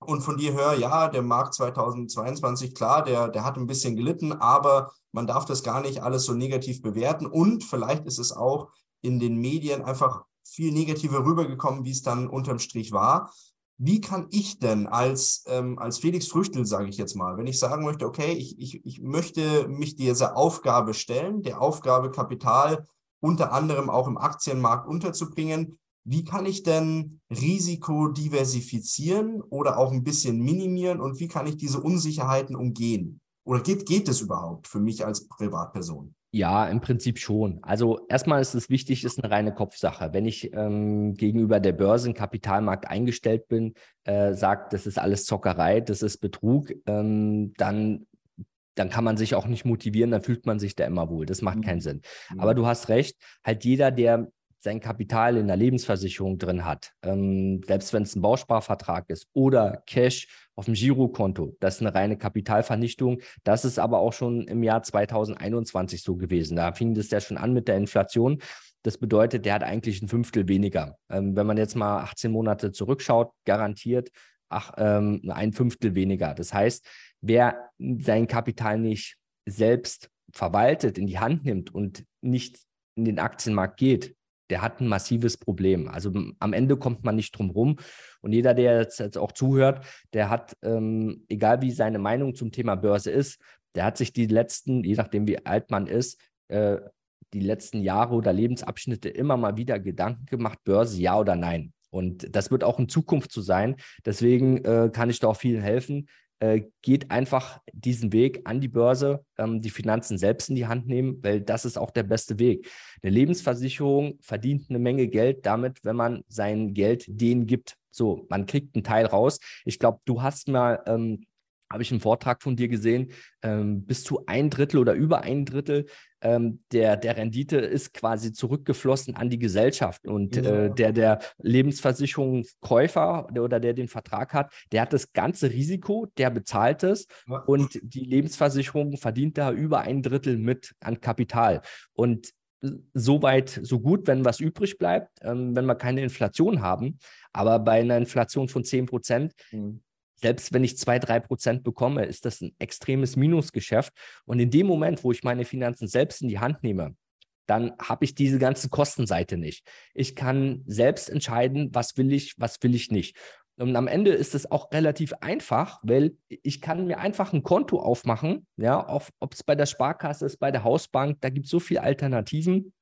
und von dir höre, ja, der Markt 2022, klar, der, der hat ein bisschen gelitten, aber man darf das gar nicht alles so negativ bewerten. Und vielleicht ist es auch in den Medien einfach viel negativer rübergekommen, wie es dann unterm Strich war wie kann ich denn als, ähm, als Felix Früchtel, sage ich jetzt mal, wenn ich sagen möchte, okay, ich, ich, ich möchte mich dieser Aufgabe stellen, der Aufgabe Kapital unter anderem auch im Aktienmarkt unterzubringen, wie kann ich denn Risiko diversifizieren oder auch ein bisschen minimieren und wie kann ich diese Unsicherheiten umgehen? Oder geht, geht es überhaupt für mich als Privatperson? Ja, im Prinzip schon. Also erstmal ist es wichtig, ist eine reine Kopfsache. Wenn ich ähm, gegenüber der Börse im Kapitalmarkt eingestellt bin, äh, sagt, das ist alles Zockerei, das ist Betrug, ähm, dann dann kann man sich auch nicht motivieren, dann fühlt man sich da immer wohl. Das macht mhm. keinen Sinn. Mhm. Aber du hast recht, halt jeder, der sein Kapital in der Lebensversicherung drin hat, ähm, selbst wenn es ein Bausparvertrag ist oder Cash auf dem Girokonto, das ist eine reine Kapitalvernichtung. Das ist aber auch schon im Jahr 2021 so gewesen. Da fing das ja schon an mit der Inflation. Das bedeutet, der hat eigentlich ein Fünftel weniger. Ähm, wenn man jetzt mal 18 Monate zurückschaut, garantiert ach, ähm, ein Fünftel weniger. Das heißt, wer sein Kapital nicht selbst verwaltet, in die Hand nimmt und nicht in den Aktienmarkt geht, der hat ein massives Problem. Also am Ende kommt man nicht drum rum. Und jeder, der jetzt, jetzt auch zuhört, der hat, ähm, egal wie seine Meinung zum Thema Börse ist, der hat sich die letzten, je nachdem wie alt man ist, äh, die letzten Jahre oder Lebensabschnitte immer mal wieder Gedanken gemacht, Börse ja oder nein. Und das wird auch in Zukunft so sein. Deswegen äh, kann ich da auch vielen helfen. Äh, geht einfach diesen Weg an die Börse, ähm, die Finanzen selbst in die Hand nehmen, weil das ist auch der beste Weg. Eine Lebensversicherung verdient eine Menge Geld damit, wenn man sein Geld denen gibt. So, man kriegt einen Teil raus. Ich glaube, du hast mal ähm, habe ich einen Vortrag von dir gesehen, ähm, bis zu ein Drittel oder über ein Drittel ähm, der, der Rendite ist quasi zurückgeflossen an die Gesellschaft. Und ja. äh, der, der Lebensversicherungskäufer oder der den Vertrag hat, der hat das ganze Risiko, der bezahlt es ja. und die Lebensversicherung verdient da über ein Drittel mit an Kapital. Und so weit, so gut, wenn was übrig bleibt, ähm, wenn wir keine Inflation haben. Aber bei einer Inflation von 10 Prozent mhm selbst wenn ich zwei, drei Prozent bekomme, ist das ein extremes Minusgeschäft. Und in dem Moment, wo ich meine Finanzen selbst in die Hand nehme, dann habe ich diese ganze Kostenseite nicht. Ich kann selbst entscheiden, was will ich, was will ich nicht. Und am Ende ist es auch relativ einfach, weil ich kann mir einfach ein Konto aufmachen, ja, ob es bei der Sparkasse ist, bei der Hausbank, da gibt es so viele Alternativen,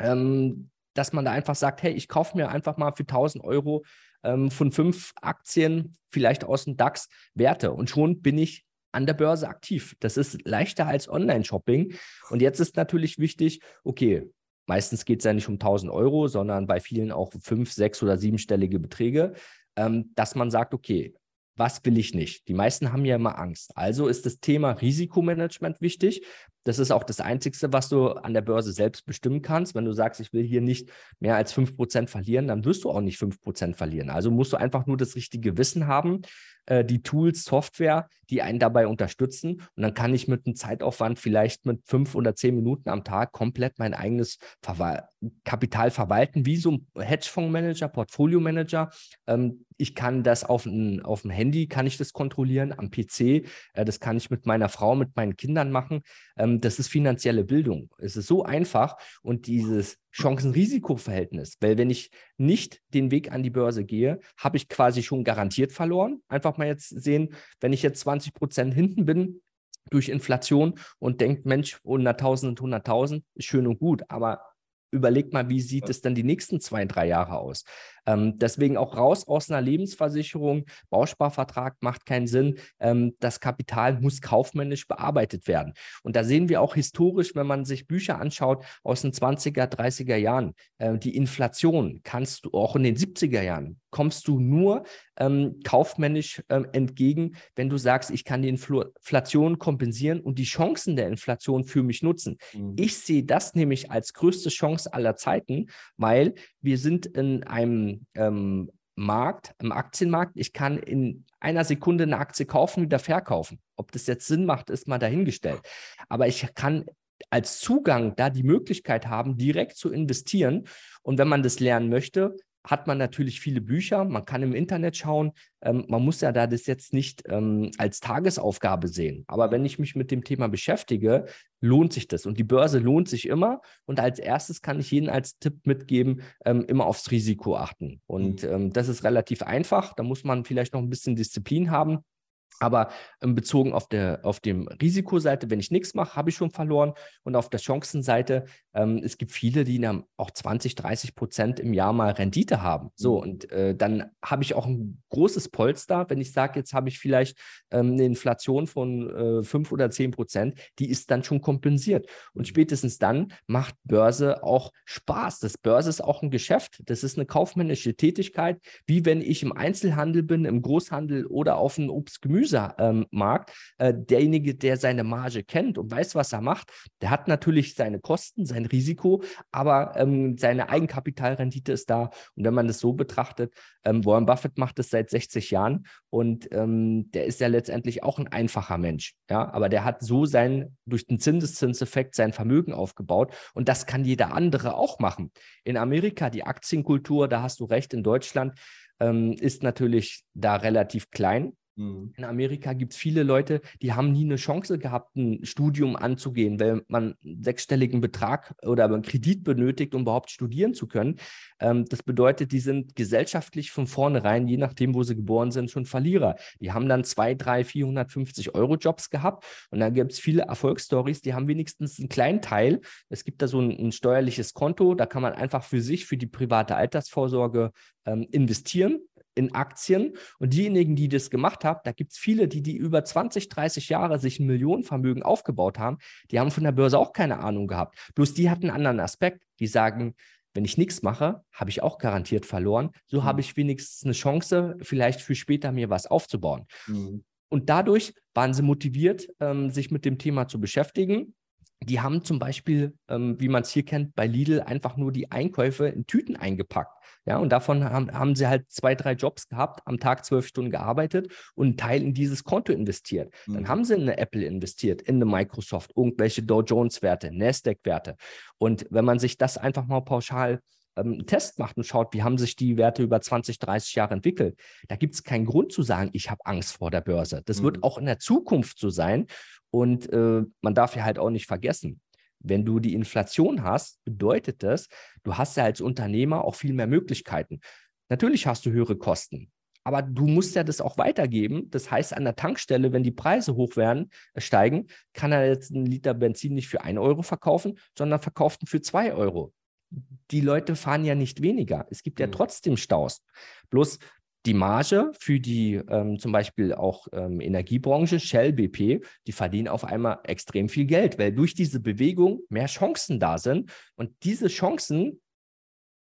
ähm, dass man da einfach sagt, hey, ich kaufe mir einfach mal für 1000 Euro ähm, von fünf Aktien, vielleicht aus dem DAX, Werte. Und schon bin ich an der Börse aktiv. Das ist leichter als Online-Shopping. Und jetzt ist natürlich wichtig, okay, meistens geht es ja nicht um 1000 Euro, sondern bei vielen auch fünf, sechs oder siebenstellige Beträge, ähm, dass man sagt, okay, was will ich nicht? Die meisten haben ja immer Angst. Also ist das Thema Risikomanagement wichtig. Das ist auch das Einzige, was du an der Börse selbst bestimmen kannst. Wenn du sagst, ich will hier nicht mehr als 5% verlieren, dann wirst du auch nicht 5% verlieren. Also musst du einfach nur das richtige Wissen haben, äh, die Tools, Software, die einen dabei unterstützen. Und dann kann ich mit einem Zeitaufwand vielleicht mit fünf oder zehn Minuten am Tag komplett mein eigenes Verwal Kapital verwalten, wie so ein Hedgefondsmanager, Portfolio-Manager. Ähm, ich kann das auf, ein, auf dem Handy, kann ich das kontrollieren, am PC. Äh, das kann ich mit meiner Frau, mit meinen Kindern machen. Ähm, das ist finanzielle Bildung. Es ist so einfach und dieses Chancen-Risiko-Verhältnis, weil wenn ich nicht den Weg an die Börse gehe, habe ich quasi schon garantiert verloren. Einfach mal jetzt sehen, wenn ich jetzt 20 Prozent hinten bin, durch Inflation und denkt, Mensch, 100.000 und 100.000 ist schön und gut, aber überleg mal, wie sieht es dann die nächsten zwei, drei Jahre aus? Ähm, deswegen auch raus aus einer Lebensversicherung. Bausparvertrag macht keinen Sinn. Ähm, das Kapital muss kaufmännisch bearbeitet werden. Und da sehen wir auch historisch, wenn man sich Bücher anschaut aus den 20er, 30er Jahren, äh, die Inflation kannst du auch in den 70er Jahren, kommst du nur ähm, kaufmännisch ähm, entgegen, wenn du sagst, ich kann die Inflation kompensieren und die Chancen der Inflation für mich nutzen. Mhm. Ich sehe das nämlich als größte Chance aller Zeiten, weil wir sind in einem ähm, Markt, im Aktienmarkt. Ich kann in einer Sekunde eine Aktie kaufen, wieder verkaufen. Ob das jetzt Sinn macht, ist mal dahingestellt. Aber ich kann als Zugang da die Möglichkeit haben, direkt zu investieren. Und wenn man das lernen möchte, hat man natürlich viele Bücher, man kann im Internet schauen. Ähm, man muss ja da das jetzt nicht ähm, als Tagesaufgabe sehen. Aber wenn ich mich mit dem Thema beschäftige, lohnt sich das. Und die Börse lohnt sich immer. Und als erstes kann ich Ihnen als Tipp mitgeben, ähm, immer aufs Risiko achten. Und mhm. Ähm, das ist relativ einfach. Da muss man vielleicht noch ein bisschen Disziplin haben. Aber ähm, bezogen auf der auf dem Risikoseite, wenn ich nichts mache, habe ich schon verloren. Und auf der Chancenseite, ähm, es gibt viele, die dann auch 20, 30 Prozent im Jahr mal Rendite haben. So, mhm. und äh, dann habe ich auch ein großes Polster, wenn ich sage, jetzt habe ich vielleicht ähm, eine Inflation von äh, 5 oder 10 Prozent, die ist dann schon kompensiert. Und mhm. spätestens dann macht Börse auch Spaß. Das Börse ist auch ein Geschäft. Das ist eine kaufmännische Tätigkeit, wie wenn ich im Einzelhandel bin, im Großhandel oder auf ein Obst-Gemüse Gemüsemarkt, ähm, äh, derjenige, der seine Marge kennt und weiß, was er macht, der hat natürlich seine Kosten, sein Risiko, aber ähm, seine Eigenkapitalrendite ist da. Und wenn man das so betrachtet, ähm, Warren Buffett macht das seit 60 Jahren und ähm, der ist ja letztendlich auch ein einfacher Mensch. Ja, aber der hat so sein, durch den Zinseszinseffekt sein Vermögen aufgebaut und das kann jeder andere auch machen. In Amerika, die Aktienkultur, da hast du recht, in Deutschland ist natürlich da relativ klein. Mhm. In Amerika gibt es viele Leute, die haben nie eine Chance gehabt, ein Studium anzugehen, weil man einen sechsstelligen Betrag oder einen Kredit benötigt, um überhaupt studieren zu können. Ähm, das bedeutet, die sind gesellschaftlich von vornherein, je nachdem, wo sie geboren sind, schon Verlierer. Die haben dann zwei, drei, 450 Euro Jobs gehabt und da gibt es viele Erfolgsstories, die haben wenigstens einen kleinen Teil. Es gibt da so ein, ein steuerliches Konto, da kann man einfach für sich, für die private Altersvorsorge ähm, investieren in Aktien. Und diejenigen, die das gemacht haben, da gibt es viele, die, die über 20, 30 Jahre sich ein Millionenvermögen aufgebaut haben, die haben von der Börse auch keine Ahnung gehabt. Bloß die hatten einen anderen Aspekt. Die sagen, wenn ich nichts mache, habe ich auch garantiert verloren. So mhm. habe ich wenigstens eine Chance, vielleicht für später mir was aufzubauen. Mhm. Und dadurch waren sie motiviert, ähm, sich mit dem Thema zu beschäftigen. Die haben zum Beispiel, ähm, wie man es hier kennt, bei Lidl einfach nur die Einkäufe in Tüten eingepackt. Ja, und davon haben, haben sie halt zwei, drei Jobs gehabt, am Tag zwölf Stunden gearbeitet und einen Teil in dieses Konto investiert. Mhm. Dann haben sie in eine Apple investiert, in eine Microsoft, irgendwelche Dow Jones-Werte, Nasdaq-Werte. Und wenn man sich das einfach mal pauschal ähm, Test macht und schaut, wie haben sich die Werte über 20, 30 Jahre entwickelt, da gibt es keinen Grund zu sagen, ich habe Angst vor der Börse. Das mhm. wird auch in der Zukunft so sein. Und äh, man darf ja halt auch nicht vergessen, wenn du die Inflation hast, bedeutet das, du hast ja als Unternehmer auch viel mehr Möglichkeiten. Natürlich hast du höhere Kosten, aber du musst ja das auch weitergeben. Das heißt, an der Tankstelle, wenn die Preise hoch werden, äh, steigen, kann er jetzt einen Liter Benzin nicht für 1 Euro verkaufen, sondern verkauft ihn für 2 Euro. Die Leute fahren ja nicht weniger. Es gibt ja mhm. trotzdem Staus. Bloß die Marge für die ähm, zum Beispiel auch ähm, Energiebranche, Shell, BP, die verdienen auf einmal extrem viel Geld, weil durch diese Bewegung mehr Chancen da sind. Und diese Chancen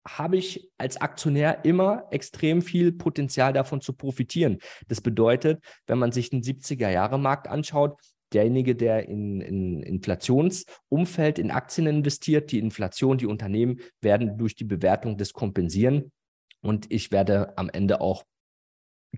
habe ich als Aktionär immer extrem viel Potenzial davon zu profitieren. Das bedeutet, wenn man sich den 70er-Jahre-Markt anschaut, derjenige, der in, in Inflationsumfeld in Aktien investiert, die Inflation, die Unternehmen werden durch die Bewertung das kompensieren. Und ich werde am Ende auch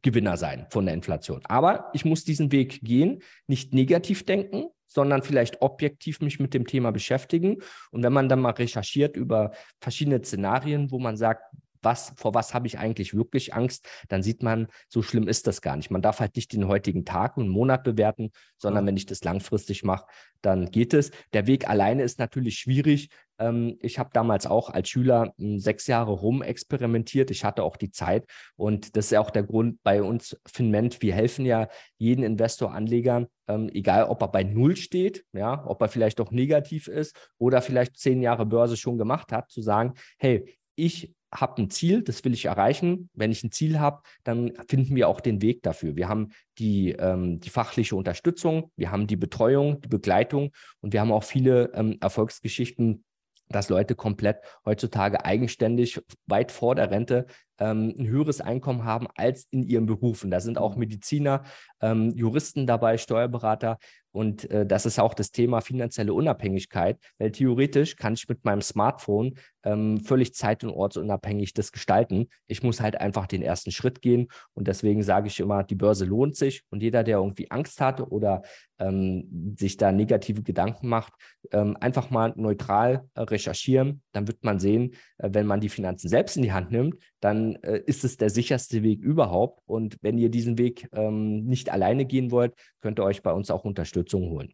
Gewinner sein von der Inflation. Aber ich muss diesen Weg gehen, nicht negativ denken, sondern vielleicht objektiv mich mit dem Thema beschäftigen. Und wenn man dann mal recherchiert über verschiedene Szenarien, wo man sagt, was, vor was habe ich eigentlich wirklich Angst, dann sieht man, so schlimm ist das gar nicht. Man darf halt nicht den heutigen Tag und Monat bewerten, sondern wenn ich das langfristig mache, dann geht es. Der Weg alleine ist natürlich schwierig. Ähm, ich habe damals auch als Schüler hm, sechs Jahre rum experimentiert. Ich hatte auch die Zeit und das ist ja auch der Grund bei uns Finment. Wir helfen ja jeden Investor, Anleger, ähm, egal ob er bei Null steht, ja, ob er vielleicht auch negativ ist oder vielleicht zehn Jahre Börse schon gemacht hat, zu sagen, hey, ich habe ein Ziel, das will ich erreichen. Wenn ich ein Ziel habe, dann finden wir auch den Weg dafür. Wir haben die, ähm, die fachliche Unterstützung, wir haben die Betreuung, die Begleitung und wir haben auch viele ähm, Erfolgsgeschichten, dass Leute komplett heutzutage eigenständig weit vor der Rente ähm, ein höheres Einkommen haben als in ihrem Beruf. Und da sind auch. Mediziner, ähm, Juristen dabei, Steuerberater. Und äh, das ist auch das Thema finanzielle Unabhängigkeit, weil theoretisch kann ich mit meinem Smartphone ähm, völlig zeit- und ortsunabhängig das gestalten. Ich muss halt einfach den ersten Schritt gehen. Und deswegen sage ich immer, die Börse lohnt sich. Und jeder, der irgendwie Angst hat oder ähm, sich da negative Gedanken macht, ähm, einfach mal neutral äh, recherchieren. Dann wird man sehen, äh, wenn man die Finanzen selbst in die Hand nimmt, dann äh, ist es der sicherste Weg überhaupt. Und wenn ihr diesen Weg ähm, nicht alleine gehen wollt, könnt ihr euch bei uns auch Unterstützung holen.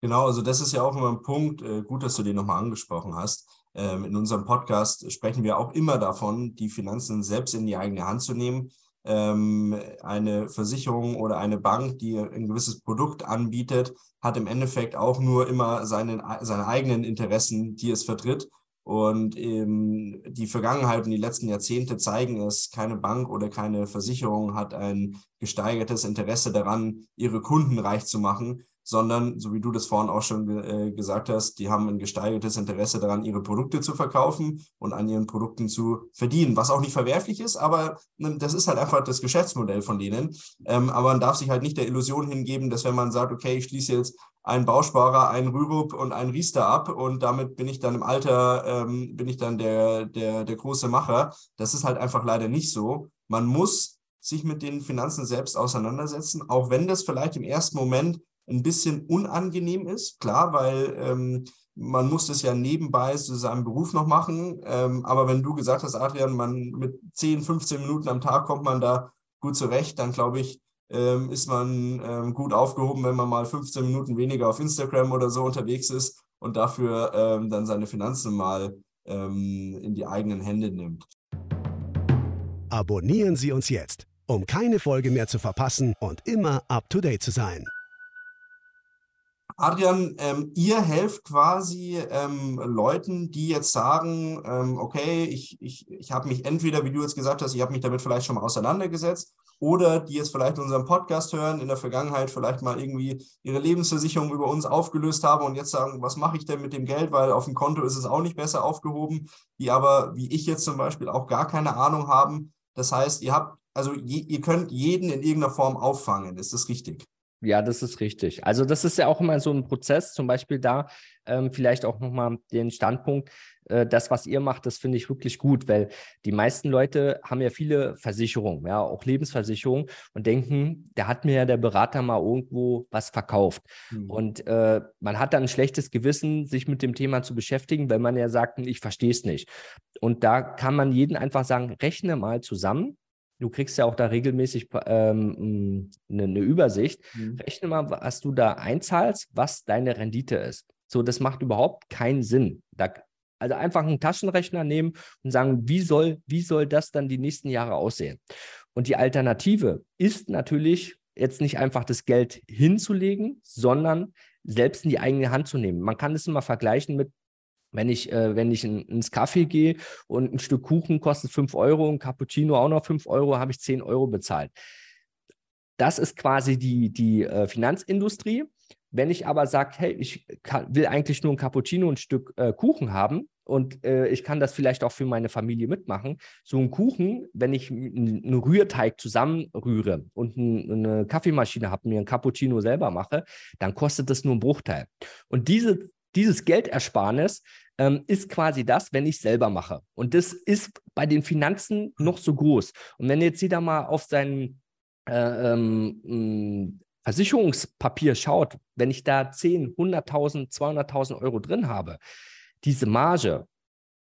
Genau, also das ist ja auch immer ein Punkt, äh, gut, dass du den nochmal angesprochen hast. Ähm, in unserem Podcast sprechen wir auch immer davon, die Finanzen selbst in die eigene Hand zu nehmen. Ähm, eine Versicherung oder eine Bank, die ein gewisses Produkt anbietet, hat im Endeffekt auch nur immer seine, seine eigenen Interessen, die es vertritt. Und ähm, die Vergangenheit und die letzten Jahrzehnte zeigen es, keine Bank oder keine Versicherung hat ein gesteigertes Interesse daran, ihre Kunden reich zu machen, sondern, so wie du das vorhin auch schon äh, gesagt hast, die haben ein gesteigertes Interesse daran, ihre Produkte zu verkaufen und an ihren Produkten zu verdienen, was auch nicht verwerflich ist, aber ne, das ist halt einfach das Geschäftsmodell von denen. Ähm, aber man darf sich halt nicht der Illusion hingeben, dass wenn man sagt, okay, ich schließe jetzt einen Bausparer, einen Rürup und einen Riester ab und damit bin ich dann im Alter, ähm, bin ich dann der, der, der große Macher. Das ist halt einfach leider nicht so. Man muss sich mit den Finanzen selbst auseinandersetzen, auch wenn das vielleicht im ersten Moment ein bisschen unangenehm ist, klar, weil ähm, man muss das ja nebenbei zu seinem Beruf noch machen. Ähm, aber wenn du gesagt hast, Adrian, man mit 10, 15 Minuten am Tag kommt man da gut zurecht, dann glaube ich, ähm, ist man ähm, gut aufgehoben, wenn man mal 15 Minuten weniger auf Instagram oder so unterwegs ist und dafür ähm, dann seine Finanzen mal ähm, in die eigenen Hände nimmt. Abonnieren Sie uns jetzt, um keine Folge mehr zu verpassen und immer up-to-date zu sein. Adrian, ähm, ihr helft quasi ähm, Leuten, die jetzt sagen, ähm, okay, ich, ich, ich habe mich entweder, wie du jetzt gesagt hast, ich habe mich damit vielleicht schon mal auseinandergesetzt oder die jetzt vielleicht unseren Podcast hören, in der Vergangenheit vielleicht mal irgendwie ihre Lebensversicherung über uns aufgelöst haben und jetzt sagen, was mache ich denn mit dem Geld, weil auf dem Konto ist es auch nicht besser aufgehoben, die aber, wie ich jetzt zum Beispiel, auch gar keine Ahnung haben. Das heißt, ihr habt, also je, ihr könnt jeden in irgendeiner Form auffangen, ist das richtig? Ja, das ist richtig. Also das ist ja auch immer so ein Prozess, zum Beispiel da ähm, vielleicht auch nochmal den Standpunkt, äh, das, was ihr macht, das finde ich wirklich gut, weil die meisten Leute haben ja viele Versicherungen, ja, auch Lebensversicherungen und denken, da hat mir ja der Berater mal irgendwo was verkauft. Mhm. Und äh, man hat dann ein schlechtes Gewissen, sich mit dem Thema zu beschäftigen, weil man ja sagt, ich verstehe es nicht. Und da kann man jeden einfach sagen, rechne mal zusammen, Du kriegst ja auch da regelmäßig ähm, eine, eine, Übersicht. Mhm. Rechne mal, was du da einzahlst, was deine Rendite ist. So, das macht überhaupt keinen Sinn. Da, also einfach einen Taschenrechner nehmen und sagen, wie soll, wie soll das dann die nächsten Jahre aussehen? Und die Alternative ist natürlich jetzt nicht einfach das Geld hinzulegen, sondern selbst in die eigene Hand zu nehmen. Man kann das immer vergleichen mit wenn ich, äh, wenn ich in, ins Kaffee gehe und ein Stück Kuchen kostet 5 Euro, ein Cappuccino auch noch 5 Euro, habe ich 10 Euro bezahlt. Das ist quasi die, die äh, Finanzindustrie. Wenn ich aber sage, hey, ich kann, will eigentlich nur ein Cappuccino und ein Stück äh, Kuchen haben und äh, ich kann das vielleicht auch für meine Familie mitmachen. So ein Kuchen, wenn ich einen Rührteig zusammenrühre und eine Kaffeemaschine habe, mir ein Cappuccino selber mache, dann kostet das nur einen Bruchteil. Und diese, dieses Geldersparnis ähm, ist quasi das, wenn ich selber mache. Und das ist bei den Finanzen noch so groß. Und wenn jetzt jeder mal auf seinen äh, ähm, Versicherungspapier schaut, wenn ich da 10, 100.000, 200.000 Euro drin habe, diese Marge,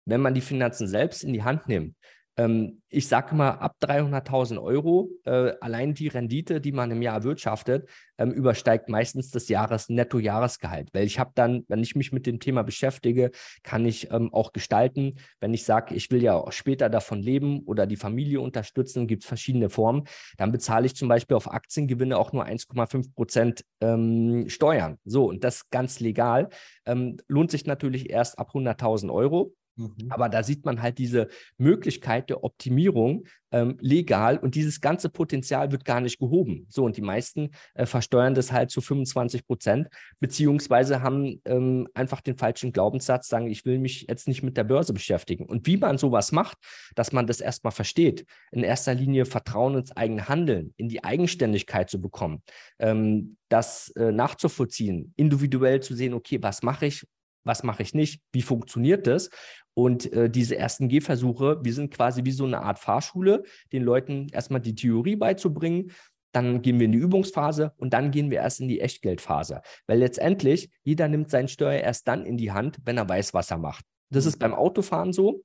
wenn man die Finanzen selbst in die Hand nimmt, ähm, ich sage mal, ab 300.000 Euro, äh, allein die Rendite, die man im Jahr erwirtschaftet, ähm, übersteigt meistens das Jahres Netto-Jahresgehalt. Weil ich habe dann, wenn ich mich mit dem Thema beschäftige, kann ich ähm, auch gestalten. Wenn ich sage, ich will ja auch später davon leben oder die Familie unterstützen, gibt es verschiedene Formen. Dann bezahle ich zum Beispiel auf Aktiengewinne auch nur 1,5 Prozent ähm, Steuern. So, und das ganz legal. Ähm, lohnt sich natürlich erst ab 100.000 Euro. Mhm. Aber da sieht man halt diese Möglichkeit der Optimierung ähm, legal und dieses ganze Potenzial wird gar nicht gehoben. So, und die meisten äh, versteuern das halt zu 25 Prozent, beziehungsweise haben ähm, einfach den falschen Glaubenssatz, sagen, ich will mich jetzt nicht mit der Börse beschäftigen. Und wie man sowas macht, dass man das erstmal versteht, in erster Linie Vertrauen ins eigene Handeln, in die Eigenständigkeit zu bekommen, ähm, das äh, nachzuvollziehen, individuell zu sehen, okay, was mache ich, was mache ich nicht, wie funktioniert das und äh, diese ersten Gehversuche, wir sind quasi wie so eine Art Fahrschule, den Leuten erstmal die Theorie beizubringen. Dann gehen wir in die Übungsphase und dann gehen wir erst in die Echtgeldphase. Weil letztendlich, jeder nimmt seinen Steuer erst dann in die Hand, wenn er weiß, was er macht. Das mhm. ist beim Autofahren so.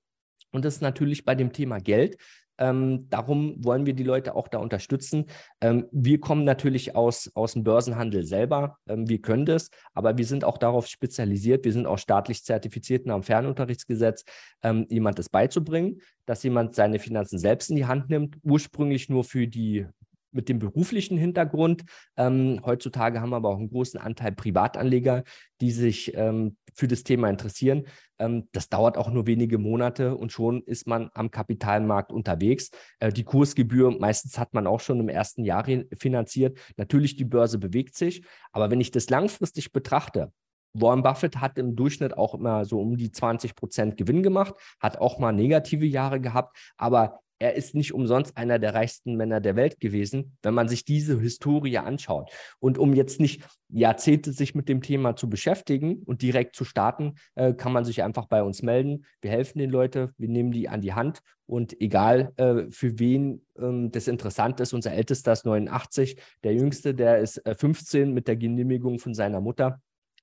Und das ist natürlich bei dem Thema Geld ähm, darum wollen wir die Leute auch da unterstützen. Ähm, wir kommen natürlich aus, aus dem Börsenhandel selber. Ähm, wir können das, aber wir sind auch darauf spezialisiert. Wir sind auch staatlich zertifiziert nach dem Fernunterrichtsgesetz, ähm, jemand das beizubringen, dass jemand seine Finanzen selbst in die Hand nimmt, ursprünglich nur für die mit dem beruflichen Hintergrund. Ähm, heutzutage haben wir aber auch einen großen Anteil Privatanleger, die sich ähm, für das Thema interessieren. Ähm, das dauert auch nur wenige Monate und schon ist man am Kapitalmarkt unterwegs. Äh, die Kursgebühr, meistens hat man auch schon im ersten Jahr finanziert. Natürlich, die Börse bewegt sich, aber wenn ich das langfristig betrachte, Warren Buffett hat im Durchschnitt auch immer so um die 20 Prozent Gewinn gemacht, hat auch mal negative Jahre gehabt, aber er ist nicht umsonst einer der reichsten Männer der Welt gewesen, wenn man sich diese Historie anschaut. Und um jetzt nicht Jahrzehnte sich mit dem Thema zu beschäftigen und direkt zu starten, äh, kann man sich einfach bei uns melden. Wir helfen den Leuten, wir nehmen die an die Hand und egal äh, für wen ähm, das interessant ist, unser ältester ist 89, der jüngste, der ist äh, 15 mit der Genehmigung von seiner Mutter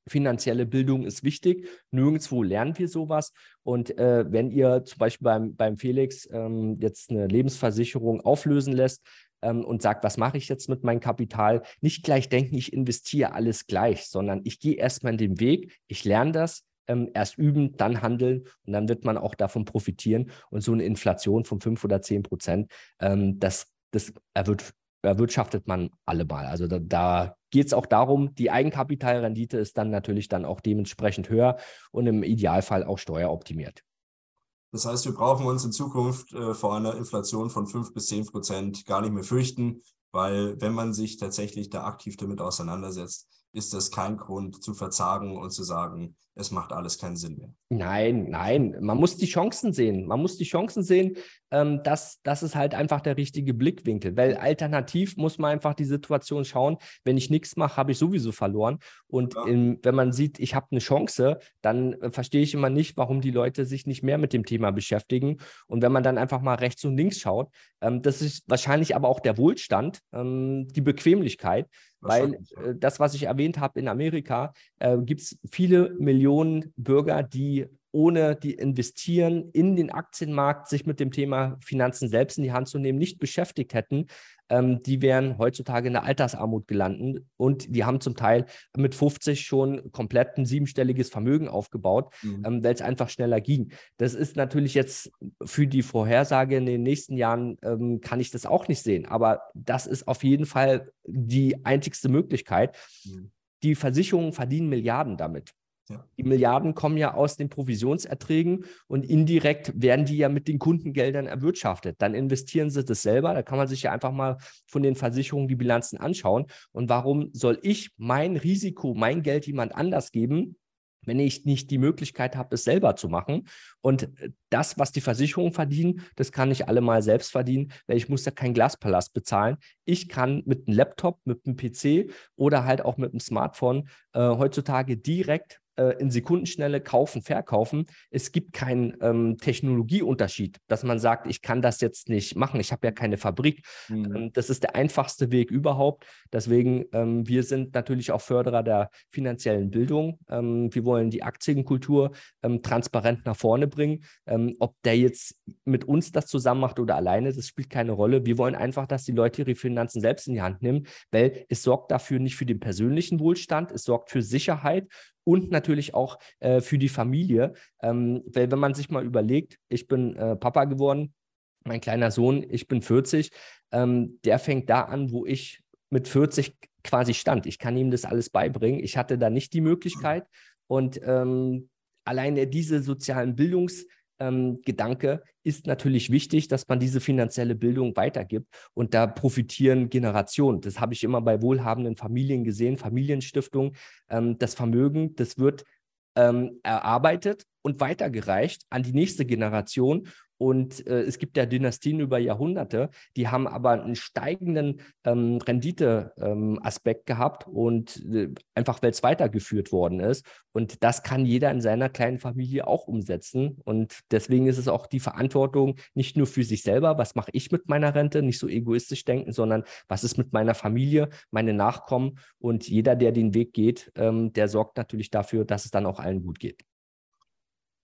finanzielle Bildung ist wichtig. Nirgendwo lernen wir sowas. Und äh, wenn ihr zum Beispiel beim, beim Felix ähm, jetzt eine Lebensversicherung auflösen lässt ähm, und sagt, was mache ich jetzt mit meinem Kapital, nicht gleich denken, ich investiere alles gleich, sondern ich gehe erstmal den Weg, ich lerne das, ähm, erst üben, dann handeln und dann wird man auch davon profitieren. Und so eine Inflation von 5 oder 10 Prozent, ähm, das, das erwirtschaftet man alle mal. Also da, da geht es auch darum, die Eigenkapitalrendite ist dann natürlich dann auch dementsprechend höher und im Idealfall auch steueroptimiert. Das heißt, wir brauchen uns in Zukunft äh, vor einer Inflation von 5 bis 10 Prozent gar nicht mehr fürchten, weil wenn man sich tatsächlich da aktiv damit auseinandersetzt, ist das kein Grund zu verzagen und zu sagen, es macht alles keinen Sinn mehr. Nein, nein, man muss die Chancen sehen. Man muss die Chancen sehen, ähm, das, das ist halt einfach der richtige Blickwinkel, weil alternativ muss man einfach die Situation schauen, wenn ich nichts mache, habe ich sowieso verloren. Und ja. in, wenn man sieht, ich habe eine Chance, dann äh, verstehe ich immer nicht, warum die Leute sich nicht mehr mit dem Thema beschäftigen. Und wenn man dann einfach mal rechts und links schaut, ähm, das ist wahrscheinlich aber auch der Wohlstand, ähm, die Bequemlichkeit, weil äh, das, was ich erwähnt habe in Amerika, äh, gibt es viele Millionen Bürger, die ohne die investieren in den Aktienmarkt, sich mit dem Thema Finanzen selbst in die Hand zu nehmen, nicht beschäftigt hätten, ähm, die wären heutzutage in der Altersarmut gelandet und die haben zum Teil mit 50 schon komplett ein siebenstelliges Vermögen aufgebaut, mhm. ähm, weil es einfach schneller ging. Das ist natürlich jetzt für die Vorhersage in den nächsten Jahren, ähm, kann ich das auch nicht sehen, aber das ist auf jeden Fall die einzigste Möglichkeit. Mhm. Die Versicherungen verdienen Milliarden damit. Die Milliarden kommen ja aus den Provisionserträgen und indirekt werden die ja mit den Kundengeldern erwirtschaftet. Dann investieren sie das selber. Da kann man sich ja einfach mal von den Versicherungen die Bilanzen anschauen. Und warum soll ich mein Risiko, mein Geld jemand anders geben, wenn ich nicht die Möglichkeit habe, es selber zu machen. Und äh, das, was die Versicherungen verdienen, das kann ich alle mal selbst verdienen, weil ich muss ja keinen Glaspalast bezahlen. Ich kann mit einem Laptop, mit einem PC oder halt auch mit einem Smartphone äh, heutzutage direkt äh, in Sekundenschnelle kaufen, verkaufen. Es gibt keinen ähm, Technologieunterschied, dass man sagt, ich kann das jetzt nicht machen, ich habe ja keine Fabrik. Mhm. Ähm, das ist der einfachste Weg überhaupt. Deswegen, ähm, wir sind natürlich auch Förderer der finanziellen Bildung. Ähm, wir wollen die Aktienkultur ähm, transparent nach vorne bringen. Ähm, ob der jetzt mit uns das zusammen macht oder alleine, das spielt keine Rolle. Wir wollen einfach, dass die Leute ihre Finanzen selbst in die Hand nehmen, weil es sorgt dafür nicht für den persönlichen Wohlstand, es sorgt für Sicherheit und natürlich auch äh, für die Familie. Ähm, weil wenn man sich mal überlegt, ich bin äh, Papa geworden, mein kleiner Sohn, ich bin 40, ähm, der fängt da an, wo ich mit 40 quasi stand. Ich kann ihm das alles beibringen. Ich hatte da nicht die Möglichkeit. Und ähm, alleine diese sozialen Bildungs- ähm, Gedanke ist natürlich wichtig, dass man diese finanzielle Bildung weitergibt und da profitieren Generationen. Das habe ich immer bei wohlhabenden Familien gesehen, Familienstiftungen. Ähm, das Vermögen, das wird ähm, erarbeitet und weitergereicht an die nächste Generation und äh, es gibt ja Dynastien über Jahrhunderte, die haben aber einen steigenden ähm, Rendite-Aspekt ähm, gehabt und äh, einfach, weil es weitergeführt worden ist. Und das kann jeder in seiner kleinen Familie auch umsetzen. Und deswegen ist es auch die Verantwortung nicht nur für sich selber, was mache ich mit meiner Rente, nicht so egoistisch denken, sondern was ist mit meiner Familie, meine Nachkommen. Und jeder, der den Weg geht, ähm, der sorgt natürlich dafür, dass es dann auch allen gut geht.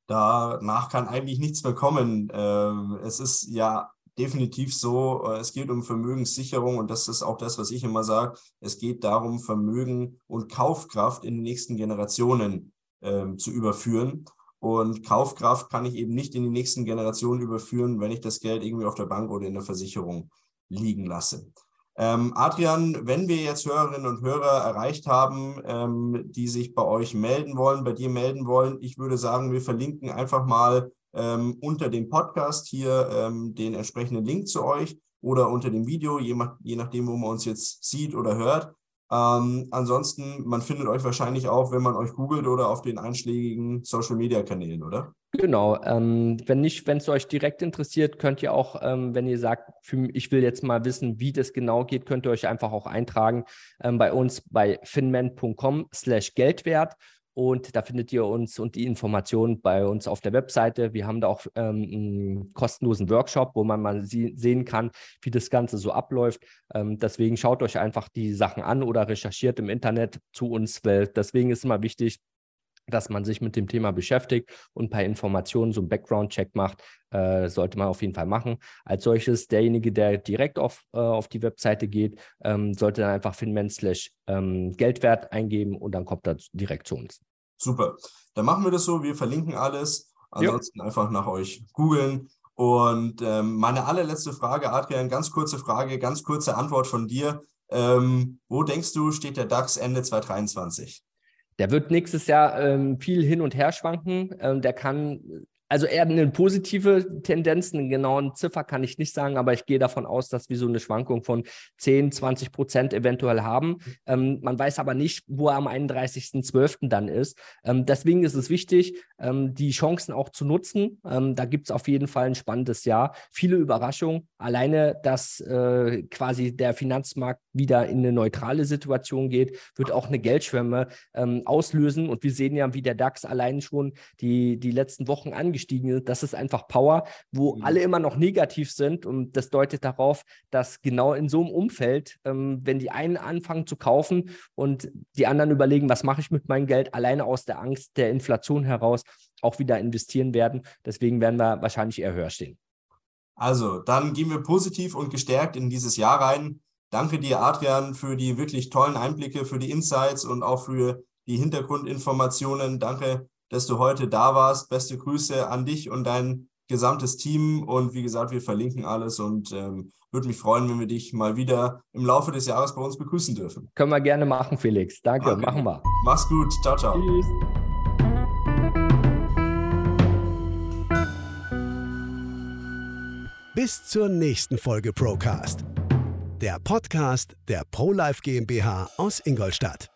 Danach kann eigentlich nichts mehr kommen. Ähm, es ist ja definitiv so, äh, es geht um Vermögenssicherung und das ist auch das, was ich immer sage. Es geht darum, Vermögen und Kaufkraft in die nächsten Generationen ähm, zu überführen. Und Kaufkraft kann ich eben nicht in die nächsten Generationen überführen, wenn ich das Geld irgendwie auf der Bank oder in der Versicherung liegen lasse. Ähm, Adrian, wenn wir jetzt Hörerinnen und Hörer erreicht haben, ähm, die sich bei euch melden wollen, bei dir melden wollen, ich würde sagen, wir verlinken einfach mal ähm, unter dem Podcast hier ähm, den entsprechenden Link zu euch oder unter dem Video, je, je nachdem, wo man uns jetzt sieht oder hört. Ähm, ansonsten, man findet euch wahrscheinlich auch, wenn man euch googelt oder auf den einschlägigen Social-Media-Kanälen, oder? Genau. Ähm, wenn nicht, wenn es euch direkt interessiert, könnt ihr auch, ähm, wenn ihr sagt, für, ich will jetzt mal wissen, wie das genau geht, könnt ihr euch einfach auch eintragen ähm, bei uns bei finman.com slash Geldwert und da findet ihr uns und die Informationen bei uns auf der Webseite. Wir haben da auch ähm, einen kostenlosen Workshop, wo man mal sehen kann, wie das Ganze so abläuft. Ähm, deswegen schaut euch einfach die Sachen an oder recherchiert im Internet zu uns, weil deswegen ist immer wichtig, dass man sich mit dem Thema beschäftigt und ein paar Informationen, so einen Background-Check macht, äh, sollte man auf jeden Fall machen. Als solches, derjenige, der direkt auf, äh, auf die Webseite geht, ähm, sollte dann einfach finman slash ähm, Geldwert eingeben und dann kommt er direkt zu uns. Super. Dann machen wir das so, wir verlinken alles. Ansonsten jo. einfach nach euch googeln. Und ähm, meine allerletzte Frage, Adrian, ganz kurze Frage, ganz kurze Antwort von dir. Ähm, wo denkst du, steht der DAX Ende 2023? Der wird nächstes Jahr ähm, viel hin und her schwanken. Ähm, der kann also eher eine positive Tendenz, eine genaue Ziffer kann ich nicht sagen, aber ich gehe davon aus, dass wir so eine Schwankung von 10, 20 Prozent eventuell haben. Ähm, man weiß aber nicht, wo er am 31.12. dann ist. Ähm, deswegen ist es wichtig, ähm, die Chancen auch zu nutzen. Ähm, da gibt es auf jeden Fall ein spannendes Jahr. Viele Überraschungen. Alleine, dass äh, quasi der Finanzmarkt wieder in eine neutrale Situation geht, wird auch eine Geldschwemme ähm, auslösen. Und wir sehen ja, wie der DAX allein schon die, die letzten Wochen angestiegen ist. Das ist einfach Power, wo mhm. alle immer noch negativ sind. Und das deutet darauf, dass genau in so einem Umfeld, ähm, wenn die einen anfangen zu kaufen und die anderen überlegen, was mache ich mit meinem Geld, alleine aus der Angst der Inflation heraus auch wieder investieren werden. Deswegen werden wir wahrscheinlich eher höher stehen. Also, dann gehen wir positiv und gestärkt in dieses Jahr rein. Danke dir, Adrian, für die wirklich tollen Einblicke, für die Insights und auch für die Hintergrundinformationen. Danke dass du heute da warst. Beste Grüße an dich und dein gesamtes Team. Und wie gesagt, wir verlinken alles und ähm, würde mich freuen, wenn wir dich mal wieder im Laufe des Jahres bei uns begrüßen dürfen. Können wir gerne machen, Felix. Danke, okay. machen wir. Mach's gut. Ciao, ciao. Tschüss. Bis zur nächsten Folge Procast. Der Podcast der ProLife GmbH aus Ingolstadt.